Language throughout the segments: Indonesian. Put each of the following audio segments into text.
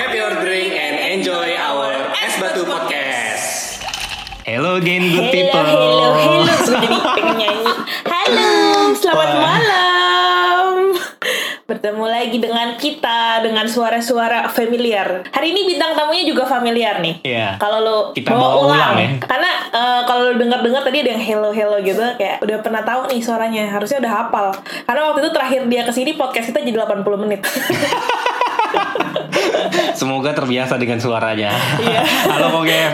Grab your drink and enjoy our Es Batu Podcast. Hello again good Hello, people. hello, hello. Sudah jadi pengen nyanyi. Halo, selamat Wah. malam. Bertemu lagi dengan kita dengan suara-suara familiar. Hari ini bintang tamunya juga familiar nih. Iya. Kalau lo Kita bawa ulang ya. Karena eh, kalau lo dengar-dengar tadi ada yang hello hello gitu kayak udah pernah tahu nih suaranya. Harusnya udah hafal. Karena waktu itu terakhir dia ke sini podcast kita jadi 80 menit. Semoga terbiasa dengan suaranya. Iya. Halo Kogep.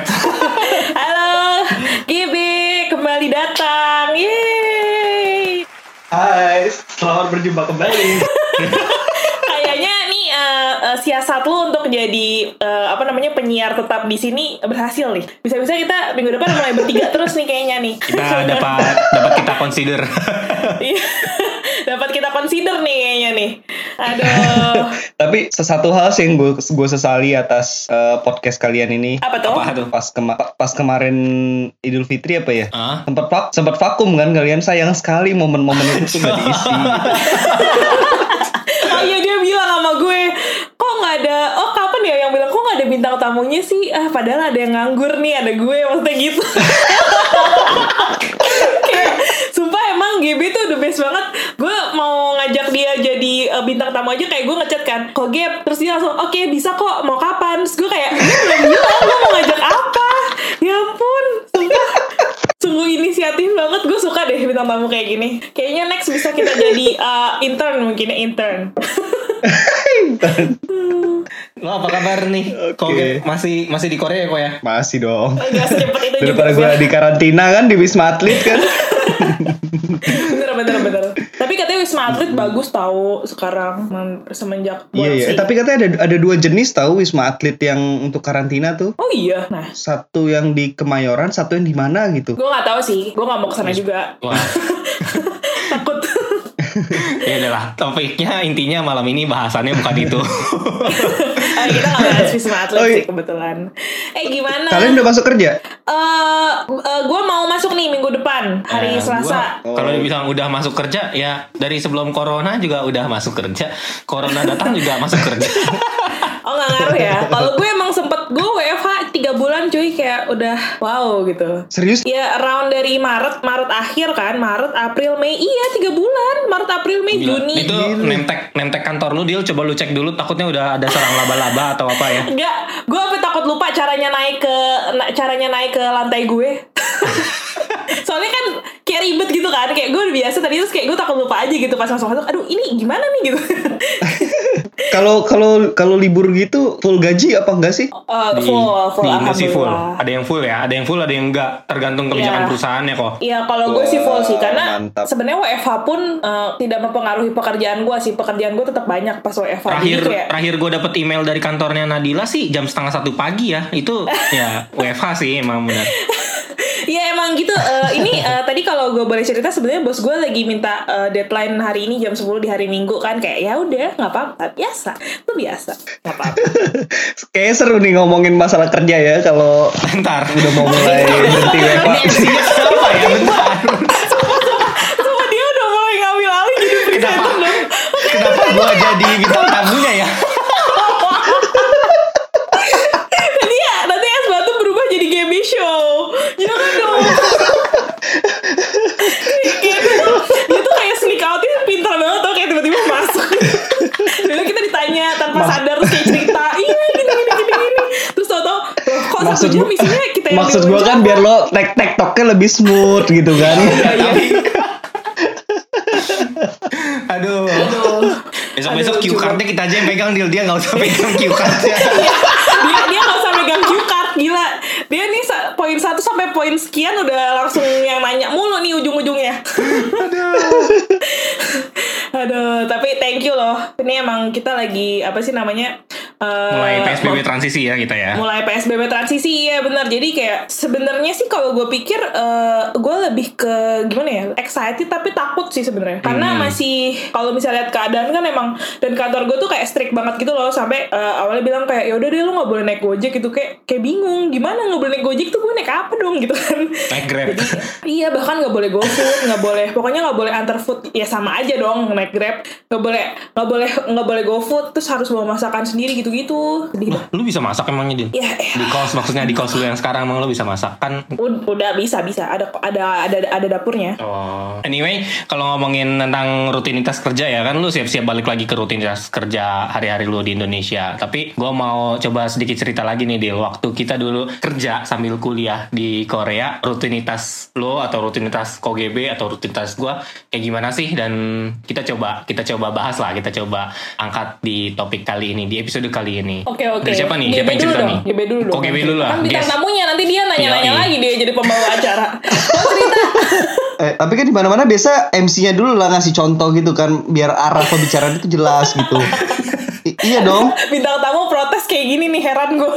Halo, Gibi kembali datang. Yeay. Hai, selamat berjumpa kembali. Kayaknya nih eh, eh, siasat lu untuk jadi eh, apa namanya penyiar tetap di sini berhasil nih. Bisa-bisa kita minggu depan mulai bertiga terus nih kayaknya nih. Kita dapat dapat kita consider. Iya. Dapat kita consider nih kayaknya nih. Aduh. Tapi sesuatu hal sih yang gue gue sesali atas eh, podcast kalian ini. Apa tuh? Apa tuh? Pas kema- pas kemarin Idul Fitri apa ya? Hah? Sempat vak sempat vakum kan kalian sayang sekali momen-momen itu tuh gak diisi. Oh iya dia bilang sama gue Kok nggak ada Oh kapan ya yang bilang Kok nggak ada bintang tamunya sih Ah padahal ada yang nganggur nih Ada gue maksudnya gitu GB tuh the best banget. Gue mau ngajak dia jadi eh, bintang tamu aja Kayak gue ngechat kan Kok Gap? Terus dia langsung Oke bisa kok Mau kapan? Terus gue kayak Gue belum bilang Gue mau ngajak apa? Ya ampun Sumpah. Sungguh inisiatif banget. Gue suka deh bintang tamu kayak gini. Kayaknya next bisa kita jadi eh, intern mungkin ya, intern. Lo apa kabar nih? Oke. Kogep masih masih di Korea ya kok ya? Masih dong. Gak secepat itu juga Daripada gue di karantina kan di Wisma Atlet kan. Bener bener bener Tapi katanya Wisma Atlet bagus tahu sekarang Semenjak Iya iya. tapi katanya ada ada dua jenis tahu Wisma Atlet yang untuk karantina tuh. Oh iya Nah Satu yang di Kemayoran, satu yang di mana gitu. Gue gak tahu sih Gue gak mau ke sana juga Wah. Ya adalah topiknya intinya malam ini bahasannya bukan itu. Ah, Kita gak bahas Wisma Atlet Oh, iya. sih kebetulan Eh gimana Kalian udah masuk kerja? Eh, eh, Gue mau masuk nih minggu depan Hari Eh, Selasa gua- Kalau dibilang udah masuk kerja ya dari sebelum corona juga udah masuk kerja. Corona datang juga masuk kerja. Oh gak ngaruh ya Kalau gue emang sempet 3 bulan cuy Kayak udah wow gitu Serius? Ya around dari Maret Maret akhir kan Maret April Mei Iya 3 bulan Maret April Mei Gila. Juni Itu nemtek nemtek kantor lu deal coba lu cek dulu takutnya udah ada serang laba-laba atau apa ya. Enggak, gue apa takut lupa caranya naik ke na- caranya naik ke lantai gue. Soalnya kan kayak ribet gitu kan, kayak gue udah biasa tadi terus kayak gue takut lupa aja gitu pas masuk masuk. Aduh ini gimana nih gitu. Kalau kalau kalau libur gitu full gaji apa enggak sih? Di, full, full, di sih full. Ada yang full ya, ada yang full, ada yang enggak. Tergantung kebijakan Iya. perusahaannya kok. Iya kalau gue sih full sih karena sebenarnya WFH pun eh, tidak mempengaruhi pekerjaan gue sih pekerjaan gue tetap banyak pas WFH Terakhir kayak terakhir gue dapet email dari kantornya Nadila sih jam setengah satu pagi ya. Itu ya WFH sih emang benar. Iya emang gitu. Eh, ini eh, tadi kalau gue boleh cerita sebenarnya bos gue lagi minta eh, deadline hari ini jam 10 di hari Minggu kan kayak ya udah nggak apa-apa biasa itu biasa nggak apa-apa. Kayaknya seru nih ngomongin masalah kerja ya kalau Bentar. udah mau mulai berhenti. MC-nya siapa ya? Bentar. Semua dia udah mulai ngambil alih jadi presenter Kenapa? dong. Kenapa gue jadi bintang tamunya ya? Nanti ya nanti es batu berubah jadi game show. Jangan dong. Kayak dia tuh- dia tuh kayak sneak outnya pintar banget tau kayak tiba-tiba masuk. Dulu kita ditanya tanpa sadar terus kayak cerita, iya gini gini gini gini. Terus tau-tau, loh kok satu Maksud jam gua, isinya kita yang maksud gua kan biar lo tek tek toknya lebih smooth gitu kan. Iya, iya. Aduh. Aduh. Besok-besok Aduh, cue cardnya kita aja yang pegang deal dia nggak usah pegang cue cardnya. dia dia nggak usah megang cue card gila dia nih sa- poin satu sampai poin sekian udah langsung yang nanya mulu nih ujung-ujungnya aduh tapi thank you loh ini emang kita lagi apa sih namanya eh, Mulai PSBB transisi ya kita ya. mulai PSBB transisi ya benar. Jadi kayak sebenarnya sih kalau gue pikir eh, gue lebih ke gimana ya excited tapi takut sih sebenarnya. Karena Hmm. masih kalau misalnya lihat keadaan kan emang dan kantor gue tuh kayak strict banget gitu loh. Sampai eh, awalnya bilang kayak yaudah deh lo nggak boleh naik gojek gitu. Kayak kayak bingung gimana nggak boleh naik gojek tuh gue naik apa dong? Gitu kan. Naik Grab. jadi iya bahkan nggak boleh GoFood nggak boleh pokoknya nggak boleh antar food ya sama aja dong naik Grab. Nggak boleh nggak boleh nggak boleh GoFood terus harus bawa masakan sendiri gitu gitu-gitu. Sedih. Lu bisa masak emangnya Din? Ya, ya. Di kos maksudnya di kos lu yang sekarang emang lu bisa masak kan? Ud- Udah bisa bisa ada ada ada ada dapurnya. Oh. Anyway, kalau ngomongin tentang rutinitas kerja ya kan lu siap-siap balik lagi ke rutinitas kerja hari-hari lu di Indonesia. Tapi gua mau coba sedikit cerita lagi nih Dil. Waktu kita dulu kerja sambil kuliah di Korea, rutinitas lu atau rutinitas KGB atau rutinitas gua kayak gimana sih? Dan kita coba kita coba bahas lah, kita coba angkat di topik kali ini, di episode kali ini. Oke oke. Dari siapa nih? GB Siapa yang dulu cerita dong. nih? GB dulu dong. Kok GB dulu lah. Kan bintang tamunya nanti dia nanya-nanya Yoi. lagi dia jadi pembawa acara. Mau cerita? Eh, tapi kan di mana-mana biasa MC-nya dulu lah ngasih contoh gitu kan biar arah pembicaraan itu jelas gitu. I- iya dong. bintang tamu protes kayak gini nih heran gue.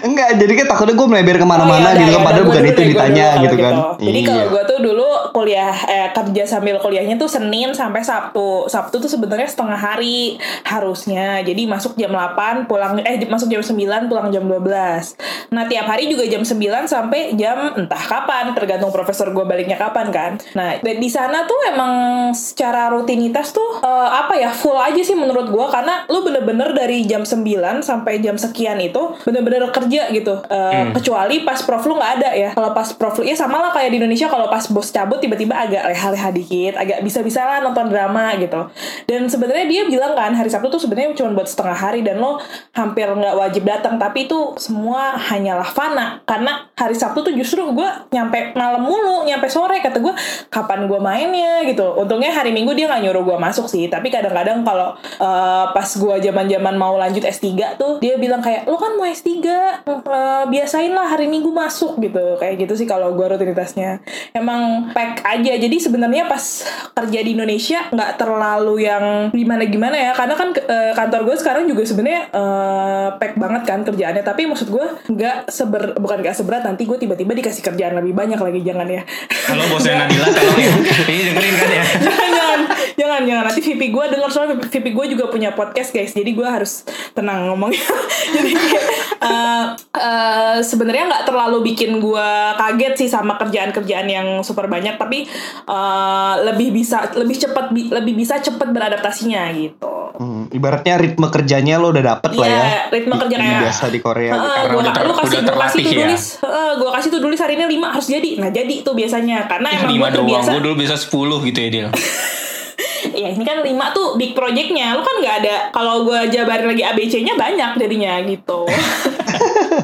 Enggak, jadi kan takutnya gue melebar ke mana-mana Oh, gitu yaudah, kan. Padahal yaudah, bukan itu ditanya dulu gitu kan. Jadi Iya. kalau gue tuh dulu kuliah eh, kerja sambil kuliahnya tuh Senin sampai Sabtu. Sabtu tuh sebenarnya setengah hari harusnya. Jadi masuk jam 8, pulang eh masuk jam 9, pulang jam 12. Nah, tiap hari juga jam 9 sampai jam entah kapan, tergantung profesor gue baliknya kapan kan. Nah, di di sana tuh emang secara rutinitas tuh eh, apa ya full aja sih menurut gue karena lu bener-bener dari jam 9 sampai jam sekian itu bener-bener kerja gitu. Eh, Kecuali pas prof lu nggak ada ya. Kalau pas prof lu ya sama lah kayak di Indonesia kalau pas bos cabut tiba-tiba agak leha-leha dikit, agak bisa-bisa lah nonton drama gitu. Dan sebenarnya dia bilang kan hari Sabtu tuh sebenarnya cuma buat setengah hari dan lo hampir nggak wajib datang tapi itu semua hanyalah fana karena hari Sabtu tuh justru gue nyampe malam mulu, nyampe sore. Kata gue kapan gue mainnya gitu. Untungnya hari Minggu dia nggak nyuruh gue masuk sih, tapi kadang-kadang kalau eh, pas gue zaman-zaman mau lanjut S3 tuh dia bilang kayak lo kan mau S3 eh, biasain lah hari Minggu masuk gitu. Kayak gitu sih kalau gue rutinitasnya. Emang pack aja. Jadi sebenarnya pas kerja di Indonesia nggak terlalu yang gimana gimana ya. Karena kan eh, kantor gue sekarang juga sebenarnya eh, pack banget kan kerjaannya. Tapi maksud gue nggak seber bukan nggak seberat nanti gue tiba-tiba dikasih kerjaan lebih banyak lagi jangan ya. Halo bosnya Nadila tolong ya. Ini dengerin kan ya. jangan jangan jangan. Jangan nanti VP gue dengar soalnya VP gue juga punya podcast guys. Jadi gue harus tenang ngomongnya. Jadi eh, eh, sebenarnya nggak terlalu bikin gue kaget sih sama kerjaan-kerjaan yang super banyak tapi eh, lebih bisa lebih cepat bi- lebih bisa cepat beradaptasinya gitu. Hmm, ibaratnya ritme kerjanya lo udah dapet yeah, lah iya, ya. ritme kerja kayak biasa di Korea uh, karena kan gua, udah, lu kasih, udah gua kasih tuh ya? tulis uh, gua kasih tuh tulis hari ini lima harus jadi. Nah jadi tuh biasanya. Karena ya, emang lima gua doang gue dulu bisa 10 gitu ya dia Iya ini kan lima tuh big projectnya. Lu kan nggak ada kalau gua jabarin lagi ABC-nya banyak jadinya gitu.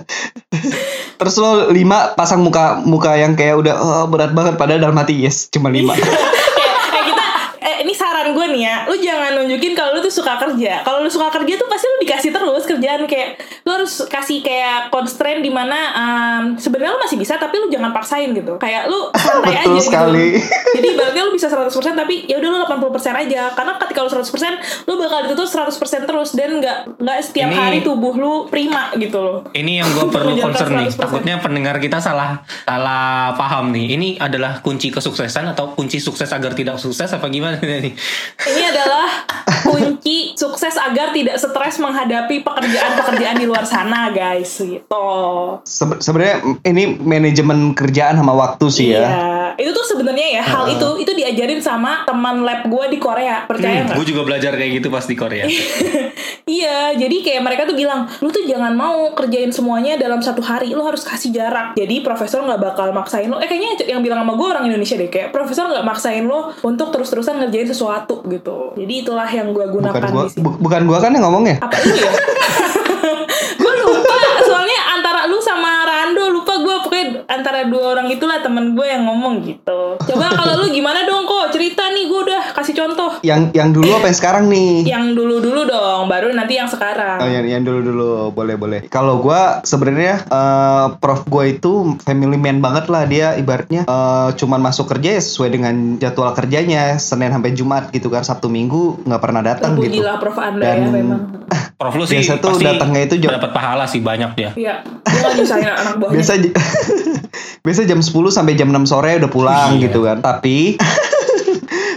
Terus lo lima pasang muka muka yang kayak udah oh, berat banget. Padahal dalam hati yes cuma lima. gue nih ya lu jangan nunjukin kalau lu tuh suka kerja kalau lu suka kerja tuh pasti lu dikasih terus kerjaan kayak lu harus kasih kayak constraint di mana um, sebenarnya lu masih bisa tapi lu jangan paksain gitu kayak lu santai aja gitu sekali. jadi ibaratnya lu bisa 100% tapi ya udah lu 80% aja karena ketika lu 100% lu bakal dituntut 100% terus dan nggak nggak setiap Ini- hari tubuh lu prima gitu loh Ini yang gue perlu concern nih. 100%. Takutnya pendengar kita salah salah paham nih. Ini adalah kunci kesuksesan atau kunci sukses agar tidak sukses apa gimana nih? Ini adalah kunci sukses agar tidak stres menghadapi pekerjaan-pekerjaan di luar sana, guys. Gitu. Sebe- Sebenarnya ini manajemen kerjaan sama waktu sih ya. Itu tuh sebenarnya ya hal itu itu diajarin sama teman lab gue di Korea. Percaya nggak? gue juga belajar kayak gitu pas di Korea. iya, jadi kayak mereka tuh bilang, lu tuh jangan mau kerjain semuanya dalam satu hari, lu harus kasih jarak. Jadi profesor nggak bakal maksain lo. Eh kayaknya yang bilang sama gue orang Indonesia deh, kayak profesor nggak maksain lo untuk terus-terusan ngerjain sesuatu gitu. Jadi itulah yang gue Bukan gunakan gua di sini. bu- bukan gua kan yang ngomong ya. apa lu ya? gue lupa soalnya antara lu sama Rando lupa gue pokoknya antara dua orang itulah temen gue yang ngomong gitu coba kalau lu gimana dong kok cerita nih gue udah kasih contoh Yang yang dulu apa yang sekarang nih? yang dulu dulu dong baru nanti yang sekarang Oh, yang, yang dulu dulu boleh boleh. Kalau gua sebenarnya eh, prof gua itu family man banget lah dia ibaratnya eh, cuman masuk kerja ya sesuai dengan jadwal kerjanya Senin sampai Jumat gitu kan Sabtu Minggu nggak pernah datang gitu. terpujilah prof anda ya Dan- memang Prof lu sih Biasa tuh datangnya itu dapat pahala sih banyak dia. Iya, gue gak nyusahin anak buahnya. Biasa biasa jam 10 sampai jam 6 sore udah pulang Iya. gitu kan. Tapi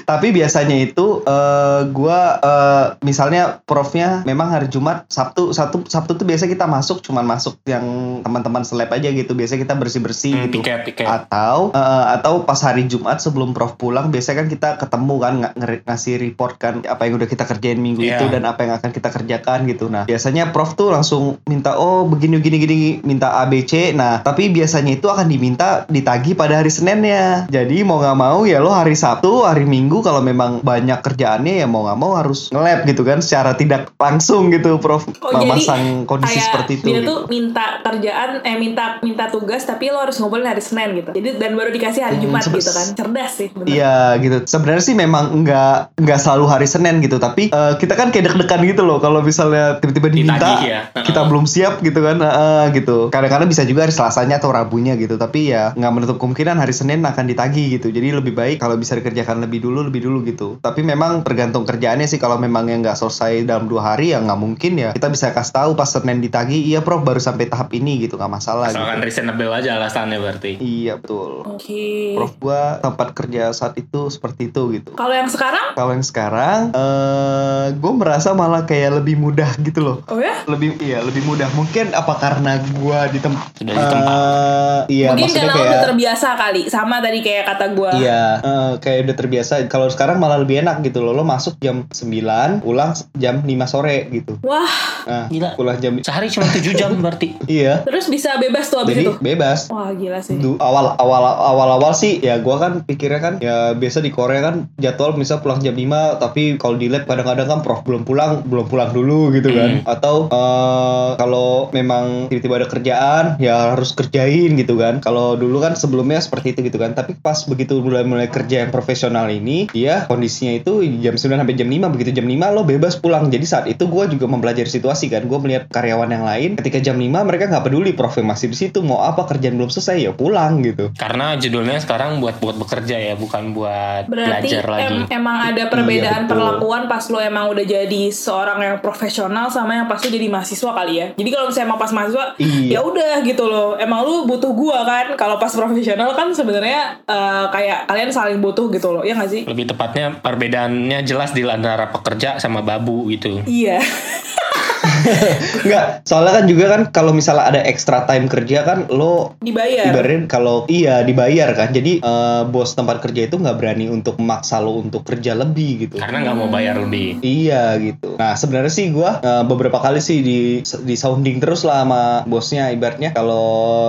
Tapi biasanya itu eh gua eh, misalnya profnya memang hari Jumat, Sabtu, Sabtu Sabtu tuh biasa kita masuk cuman masuk yang teman-teman seleb aja gitu. Biasa kita bersih-bersih Hmm, gitu. piket piket. Atau eh, atau pas hari Jumat sebelum Prof pulang biasanya kan kita ketemu kan ng- ngasih report kan apa yang udah kita kerjain minggu Iya. itu dan apa yang akan kita kerjakan gitu. Nah, biasanya Prof tuh langsung minta oh begini gini gini minta ABC. Nah, tapi biasanya itu akan diminta ditagi pada hari Seninnya. Jadi mau nggak mau ya lo hari Sabtu, hari Minggu kalau memang banyak kerjaannya ya mau nggak mau harus nge-lab gitu kan secara tidak langsung gitu Prof Oh, jadi memasang kondisi kayak seperti itu. dia gitu. tuh minta kerjaan eh minta minta tugas tapi lo harus ngumpulin hari Senin gitu jadi dan baru dikasih hari Hmm, Jumat sebes- gitu kan cerdas sih bener. Iya gitu. Sebenarnya sih memang nggak nggak selalu hari Senin gitu, tapi eh, kita kan kayak deg-degan gitu loh kalau misalnya tiba-tiba diminta Ditagih ya. kita belum siap gitu kan, eh, gitu. Kadang-kadang bisa juga hari Selasanya atau Rabunya gitu, tapi ya nggak menutup kemungkinan hari Senin akan ditagih gitu. Jadi lebih baik kalau bisa dikerjakan lebih dulu, lebih dulu gitu. Tapi memang tergantung kerjaannya sih kalau memang yang nggak selesai dalam dua hari ya nggak mungkin ya. Kita bisa kasih tahu pas Senin ditagih, iya Prof baru sampai tahap ini gitu nggak masalah. Asalkan Gitu. reasonable aja alasannya berarti. Iya betul. oke Prof gua tempat kerja saat itu seperti itu gitu. kalau yang sekarang Kalau yang sekarang, eh gue merasa malah kayak lebih mudah gitu loh. oh ya Lebih iya lebih mudah. Mungkin apa karena gue di tempat Sudah di tempat. iya mungkin maksudnya karena kayak udah terbiasa kali sama tadi kayak kata gue Iya, eh, kayak udah terbiasa. Kalau sekarang malah lebih enak gitu loh. Lo masuk jam 9, pulang jam 5 sore gitu. wah Nah, Gila. pulang jam Sehari cuma 7 jam berarti. iya. terus bisa bebas tuh abis Jadi itu bebas. wah gila sih Du- awal awal awal awal sih ya gua kan pikirnya kan ya biasa di Korea kan jadwal misal pulang jam 5 tapi kalau di lab kadang-kadang kan prof belum pulang belum pulang dulu gitu kan atau eh, kalau memang tiba-tiba ada kerjaan ya harus kerjain gitu kan kalau dulu kan sebelumnya seperti itu gitu kan tapi pas begitu mulai mulai kerja yang profesional ini dia kondisinya itu jam 9 sampai jam 5 begitu jam 5 lo bebas pulang jadi saat itu gua juga mempelajari situasi kan gue melihat karyawan yang lain ketika jam 5 mereka nggak peduli profnya masih di situ mau apa kerjaan belum selesai ya pulang gitu Karena judulnya sekarang buat buat bekerja ya, bukan buat Berarti belajar lagi. em- emang ada perbedaan Iya, betul. perlakuan pas lo emang udah jadi seorang yang profesional sama yang pas lo jadi mahasiswa kali ya. Jadi kalau misalnya emang pas mahasiswa, Iya. ya udah gitu loh. Emang lu butuh gua kan. Kalau pas profesional kan sebenarnya eh, kayak kalian saling butuh gitu loh. Ya nggak sih? Lebih tepatnya perbedaannya jelas di antara pekerja sama babu gitu. Iya. Enggak, soalnya kan juga kan kalau misalnya ada extra time kerja kan lo Dibayar. ibaratnya kalau iya dibayar kan. Jadi eh, bos tempat kerja itu nggak berani untuk memaksa lo untuk kerja lebih gitu. Karena nggak mau bayar lebih. Iya gitu. Nah sebenarnya sih gua eh, beberapa kali sih di di sounding terus lah sama bosnya ibaratnya kalau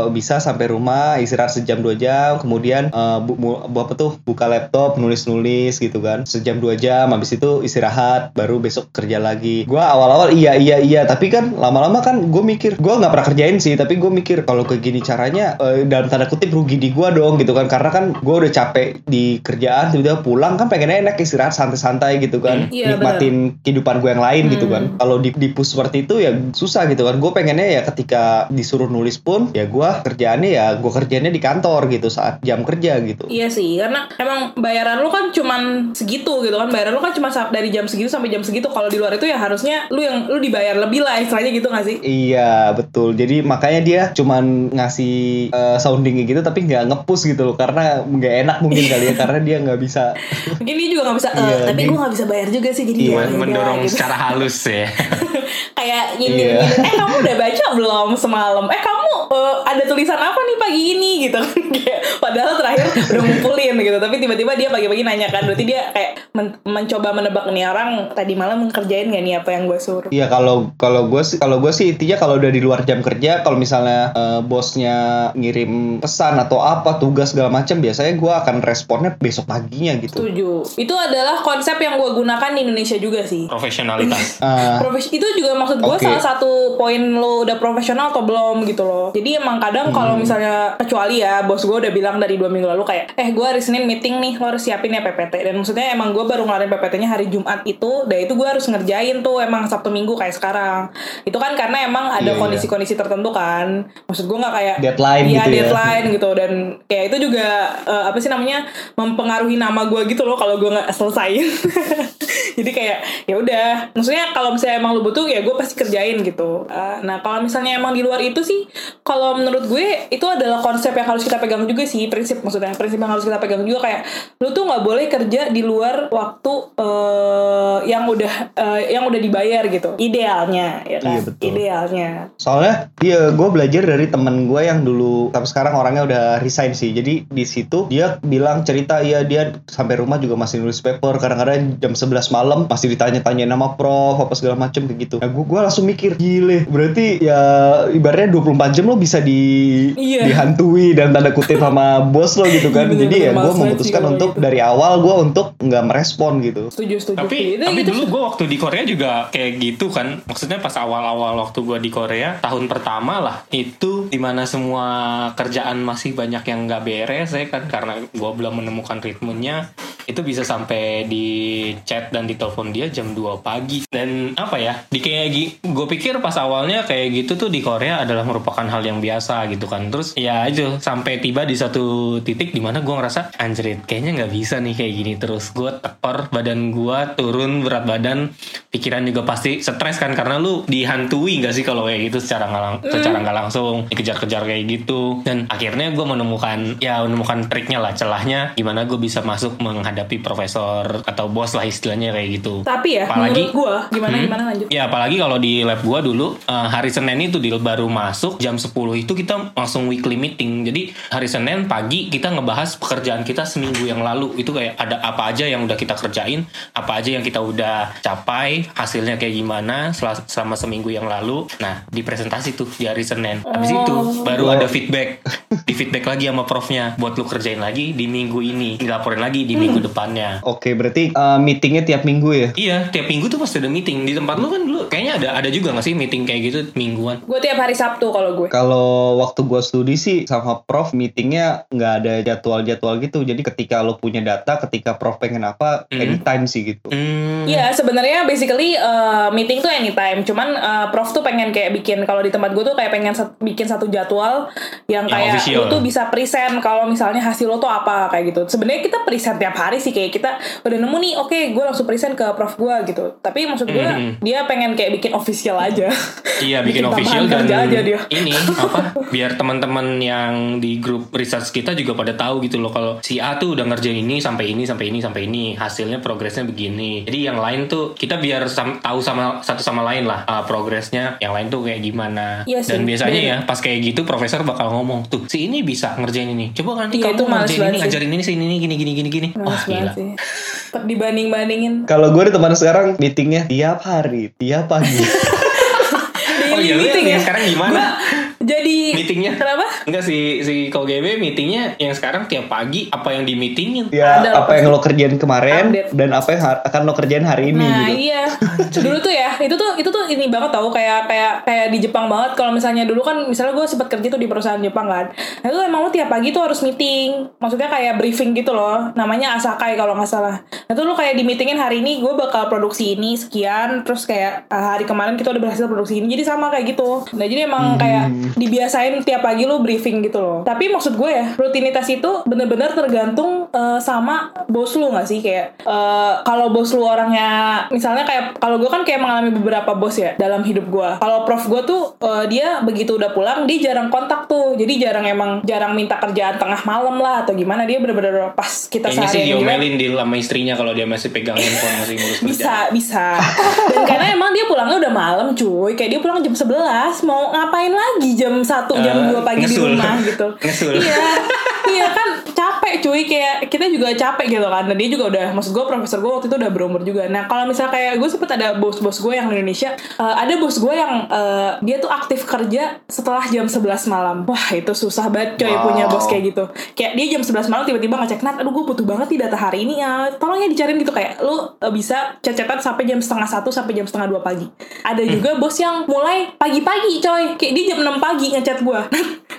bisa sampai rumah istirahat sejam dua jam kemudian eh, bu, bu- apa tuh buka laptop nulis nulis gitu kan sejam dua jam habis itu istirahat baru besok kerja lagi. Gua awal-awal iya iya iya tapi kan lama-lama kan gue mikir gua nggak pernah kerjain sih tapi gue mikir kalau kayak gini caranya eh, dalam tanda kutip rugi di gua dong gitu kan karena kan gue udah capek di kerjaan tiba-tiba pulang kan pengennya enak istirahat santai-santai gitu kan Iya, nikmatin kehidupan gue yang lain gitu kan. Kalau di, di push seperti itu ya susah gitu kan. Gue pengennya ya ketika disuruh nulis pun ya gue kerjaannya ya gue kerjanya di kantor gitu saat jam kerja gitu. Iya sih, karena emang bayaran lu kan cuman segitu gitu kan. Bayaran lu kan cuma dari jam segitu sampai jam segitu. Kalau di luar itu ya harusnya lu yang lu dibayar lebih lah istilahnya gitu gak sih? Iya betul. Jadi makanya dia cuman ngasih eh, sounding gitu tapi nggak ngepush gitu loh karena nggak enak mungkin kali ya karena dia nggak bisa. Mungkin dia juga gak bisa, "Eh, Iya, tapi gue gak bisa bayar juga sih jadi Iya, ya udah," Mendorong gitu. secara halus ya. Kayak nyindir Iya. eh kamu udah baca belum semalam? Eh kamu eh, ada tulisan apa nih pagi ini gitu kan? Kayak, Padahal terakhir udah ngumpulin gitu, tapi tiba-tiba dia pagi-pagi nanya kan, berarti dia kayak men- mencoba menebak nih orang tadi malam ngerjain gak nih apa yang gue suruh? Iya kalau kalau gue sih kalau gue sih intinya kalau udah di luar jam kerja kalau misalnya eh, bosnya ngirim pesan atau apa tugas segala macam biasanya gue akan responnya besok paginya gitu. Setuju. Itu adalah konsep yang gue gunakan di Indonesia juga sih. Profesionalitas. Profes itu juga maksud gue Oke. salah satu poin lo udah profesional atau belum gitu loh. Jadi emang kadang kalau Hmm. misalnya kecuali ya bos gue udah bilang dari dua minggu lalu kayak eh gue hari Senin meeting nih lo harus siapin ya PPT dan maksudnya emang gue baru ngelarin PPT-nya hari Jumat itu, dan itu gue harus ngerjain tuh emang Sabtu Minggu kayak sekarang. Itu kan karena emang ada Iya, iya. kondisi-kondisi tertentu kan. Maksud gue nggak kayak Deadline Iya, gitu ya. deadline gitu dan kayak itu juga eh, apa sih namanya mempengaruhi nama gue gitu loh kalau gue nggak selesai jadi kayak ya udah maksudnya kalau misalnya emang lu butuh ya gue pasti kerjain gitu Uh, nah kalau misalnya emang di luar itu sih kalau menurut gue itu adalah konsep yang harus kita pegang juga sih prinsip maksudnya prinsip yang harus kita pegang juga kayak lu tuh nggak boleh kerja di luar waktu eh, yang udah eh, yang udah dibayar gitu idealnya ya kan Iya, betul. idealnya Soalnya dia gue belajar dari temen gue yang dulu sampai sekarang orangnya udah resign sih. Jadi di situ dia bilang cerita ya dia sampai rumah juga masih nulis paper. Kadang-kadang jam 11 malam masih ditanya-tanya nama prof apa segala macem kayak gitu. Nah gue gue langsung mikir gile. Berarti ya ibaratnya 24 jam lo bisa di Iya. dihantui dan tanda kutip sama bos lo gitu kan. Bener-bener Jadi ya gue memutuskan untuk gitu. dari awal gue untuk nggak merespon gitu. setuju setuju Tapi Itu- tapi itu- dulu gue waktu di Korea juga kayak gitu kan. Maksudnya pas awal-awal waktu gue di Korea tahun pertama lah itu di mana semua kerjaan masih banyak yang nggak beres ya kan karena gue belum menemukan ritmenya itu bisa sampai di chat dan di telepon dia jam 2 pagi. Dan apa ya di kayak gue pikir pas awalnya kayak gitu tuh di Korea adalah merupakan hal yang biasa gitu kan. Terus ya itu sampai tiba di satu titik di mana gue ngerasa anjrit kayaknya nggak bisa nih kayak gini terus. Gue tekor badan gue turun berat badan. Pikiran juga pasti stres kan karena lu dihantui nggak sih kalau kayak gitu secara nggak lang- secara nggak langsung dikejar-kejar kayak gitu. Dan akhirnya gue menemukan ya menemukan triknya lah celahnya gimana gue bisa masuk menghadapi profesor atau bos lah istilahnya kayak gitu tapi ya Apalagi- menurut gue gimana Hmm. gimana lanjut Ya apalagi kalau di lab gua dulu eh, hari Senin itu di baru masuk jam 10 itu kita langsung weekly meeting. Jadi hari Senin pagi kita ngebahas pekerjaan kita seminggu yang lalu. Itu kayak ada apa aja yang udah kita kerjain, apa aja yang kita udah capai, hasilnya kayak gimana sel- selama seminggu yang lalu. Nah, di presentasi tuh di hari Senin. Habis itu baru ada feedback. Di feedback lagi sama profnya buat lu kerjain lagi di minggu ini, dilaporin lagi di minggu depannya. Oke berarti eh, meetingnya tiap minggu ya? Iya, tiap minggu tuh pasti ada meeting. Di tempat lu kan kayaknya ada ada juga gak sih meeting kayak gitu mingguan? gue tiap hari Sabtu kalau gue Kalau waktu gua studi sih sama prof meetingnya nggak ada jadwal-jadwal gitu. Jadi ketika lo punya data, ketika prof pengen apa, Hmm. anytime sih gitu. Hmm. Iya sebenarnya basically uh, meeting tuh anytime cuman uh, prof tuh pengen kayak bikin kalau di tempat gue tuh kayak pengen sat- bikin satu jadwal yang, Yang kayak official. lu tuh bisa present kalau misalnya hasil lo tuh apa kayak gitu sebenarnya kita present tiap hari sih kayak kita udah nemu nih oke gue langsung present ke prof gue gitu tapi maksud gue Mhm. dia pengen kayak bikin official aja. Iya bikin, tambahan official dan aja dia. ini apa biar teman-teman yang di grup research kita juga pada tahu gitu loh kalau si A tuh udah ngerjain ini sampai ini sampai ini sampai ini. Hasilnya progresnya begini. Jadi yang lain tuh kita biar sam- tahu sama satu sama lain lah uh, progresnya. Yang lain tuh kayak gimana. Iya sih, dan biasanya bener. ya pas kayak gitu profesor bakal ngomong tuh si ini bisa ngerjain ini. Coba nanti Iya, kamu ngerjain ini sih. ngajarin ini sini ini gini gini gini gini. Wah Males gila. banget sih dibanding bandingin Kalau gue di teman sekarang meetingnya tiap hari, tiap pagi. Oh iya, yang- yang sekarang gimana? Jadi Meetingnya? kenapa? Enggak si si KGB meetingnya yang sekarang tiap pagi apa yang di meetingin? ya Ada apa yang lo kerjain kemarin Update. dan apa yang akan lo kerjain hari ini Nah gitu. iya. Dulu tuh ya itu tuh itu tuh ini banget tau kayak kayak kayak di Jepang banget. Kalau misalnya dulu kan misalnya gue sempat kerja tuh di perusahaan Jepang kan. Nah itu emang lo tiap pagi tuh harus meeting. Maksudnya kayak briefing gitu loh. Namanya asakai kalau nggak salah. Nah itu lo kayak di meetingin hari ini gue bakal produksi ini sekian terus kayak ah, hari kemarin kita udah berhasil produksi ini. Jadi sama kayak gitu. Nah jadi emang kayak dibiasain tiap pagi lo briefing gitu loh. Tapi maksud gue ya rutinitas itu bener-bener tergantung eh, sama bos lu nggak sih? Kayak eh, kalau bos lu orangnya misalnya kayak kalau gue kan kayak mengalami beberapa bos ya dalam hidup gue. Kalau prof gue tuh eh, dia begitu udah pulang dia jarang kontak tuh. Jadi jarang emang jarang minta kerjaan tengah malam lah atau gimana. Dia bener-bener pas kita Kayaknya sih seharian di lab, diomelin di sama istrinya kalau dia masih pegang handphone masih ngurus kerja. bisa bisa. Dan karena emang dia pulangnya udah malam cuy. Kayak dia pulang jam 11 mau ngapain lagi jam 1 jam Eh, 2 pagi di ngesul. rumah gitu Ngesul. iya iya kan capek cuy kayak kita juga capek gitu kan. Dan dia juga udah maksud gue profesor gue waktu itu udah berumur juga. Nah kalau misalnya kayak gue sempet ada bos-bos gue yang di Indonesia eh, ada bos gue yang eh, dia tuh aktif kerja setelah jam 11 malam. Wah itu susah banget coy Wow. punya bos kayak gitu. Kayak dia jam 11 malam tiba-tiba ngecek nat aduh gue butuh banget nih data hari ini ya tolong ya dicariin gitu. Kayak lu eh, bisa chat-chatan sampai jam setengah satu sampai jam setengah dua pagi. Ada juga bos yang mulai pagi-pagi coy. Kayak dia jam 6 pagi ngechat gue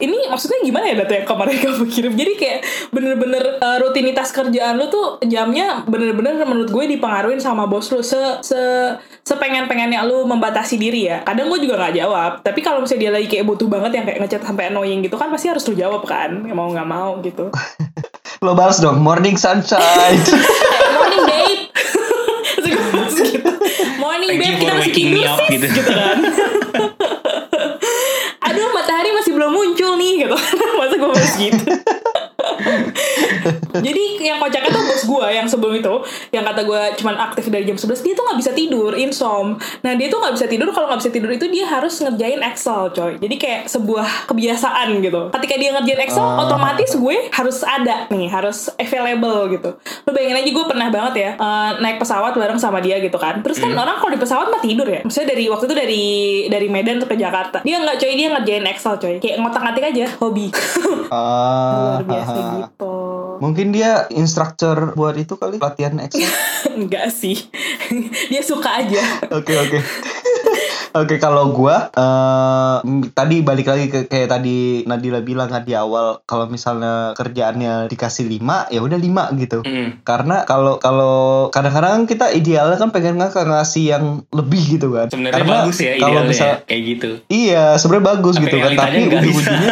ini maksudnya gimana ya data yang kemarin kamu kirim jadi kayak bener-bener eh, rutinitas kerjaan lu tuh jamnya bener-bener menurut gue dipengaruhin sama bos lu. Se se sepengen-pengennya lu membatasi diri ya. Kadang gue juga nggak jawab. Tapi kalau misalnya dia lagi kayak butuh banget yang kayak ngechat sampai annoying gitu kan pasti harus lu jawab kan. Ya mau nggak mau gitu. Lo balas dong, morning sunshine. Kayak, morning babe. Thank bed you kita masih sis gitu. gitu kan. Aduh matahari masih belum muncul nih gitu masa gue harus gitu jadi yang kocaknya tuh bos gue yang sebelum itu yang kata gue cuman aktif dari jam 11 dia tuh nggak bisa tidur insom. Nah dia tuh nggak bisa tidur kalau nggak bisa tidur itu dia harus ngerjain Excel coy. Jadi kayak sebuah kebiasaan gitu. Ketika dia ngerjain Excel Ah. otomatis gue harus ada nih harus available gitu. Lu bayangin aja gue pernah banget ya eh, naik pesawat bareng sama dia gitu kan. Terus kan orang kalau di pesawat mah tidur ya. Maksudnya dari waktu itu dari dari Medan ke Jakarta. Dia nggak coy dia ngerjain Excel coy. Kayak ngotak-ngatik aja hobi. Ah, luar biasa ah. gitu Mungkin dia instruktur buat itu kali latihan Excel. enggak sih dia suka aja Oke oke. Oke kalau gua eh tadi balik lagi ke kayak tadi Nadila bilang kan di awal kalau misalnya kerjaannya dikasih 5 ya udah 5 gitu. Mm. Karena kalau kalau kadang-kadang kita idealnya kan pengen nggak ngasih yang lebih gitu kan. Sebenarnya Karena bagus ya kalau idealnya misal ya, kayak gitu. Iya, sebenarnya bagus Tapi gitu kan. Tapi ujung-ujungnya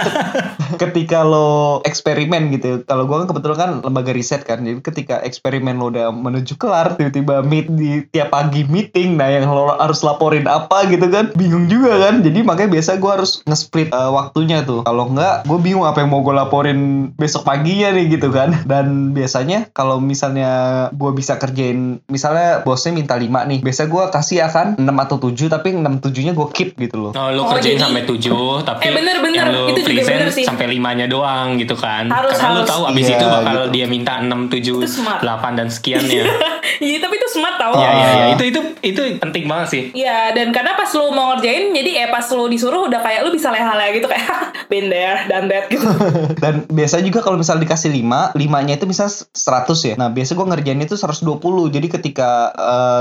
ketika lo eksperimen gitu. Kalau gua kan kebetulan kan lembaga riset kan. Jadi ketika eksperimen lo udah menuju kelar, tiba-tiba meet di tiap pagi meeting, nah yang lo harus laporin apa gitu kan, bingung juga kan. Jadi makanya biasa gua harus nge-split eh, waktunya tuh. Kalau enggak, gue bingung apa yang mau gue laporin besok paginya nih gitu kan. Dan biasanya kalau misalnya gue bisa kerjain, misalnya bosnya minta 5 nih, biasa gua kasih akan 6 atau 7, tapi 6 7-nya gue keep gitu loh. Oh, lu Oh, kerjain jadi- sampai 7 tapi Eh, bener, bener. yang lu Itu juga bener sih. sampai 5-nya doang gitu kan. Harus, Karena lu harus. tahu abis Iya, itu bakal gitu. dia minta 6 7 Itu smart. 8 dan sekiannya. iya tapi itu smart tau Iya iya iya itu itu itu penting banget sih. Iya, dan karena pas lu mau ngerjain, jadi eh pas lu disuruh udah kayak lu bisa leha-leha gitu kayak been there, done that gitu. Dan biasa juga kalau misal dikasih 5, 5-nya itu misal 100 ya. Nah, biasa gue ngerjain itu 120. Jadi ketika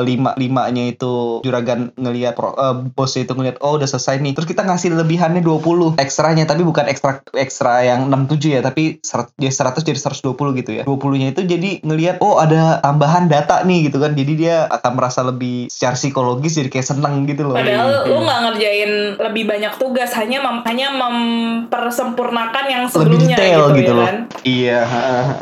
5 5-nya itu juragan ngelihat pro- eh, bosnya itu ngelihat oh udah selesai nih. Terus kita ngasih lebihannya 20 ekstranya tapi bukan ekstra ekstra yang 67 ya, tapi 100 jadi 100 jadi 120 gitu ya. 20-nya itu jadi ngelihat oh ada tambahan data nih gitu kan. Jadi dia akan merasa lebih secara psikologis jadi kayak seneng gitu loh. Padahal lu nggak ngerjain lebih banyak tugas, hanya mem- hanya mempersempurnakan yang lebih sebelumnya detail gitu, gitu ya loh. kan. Iya.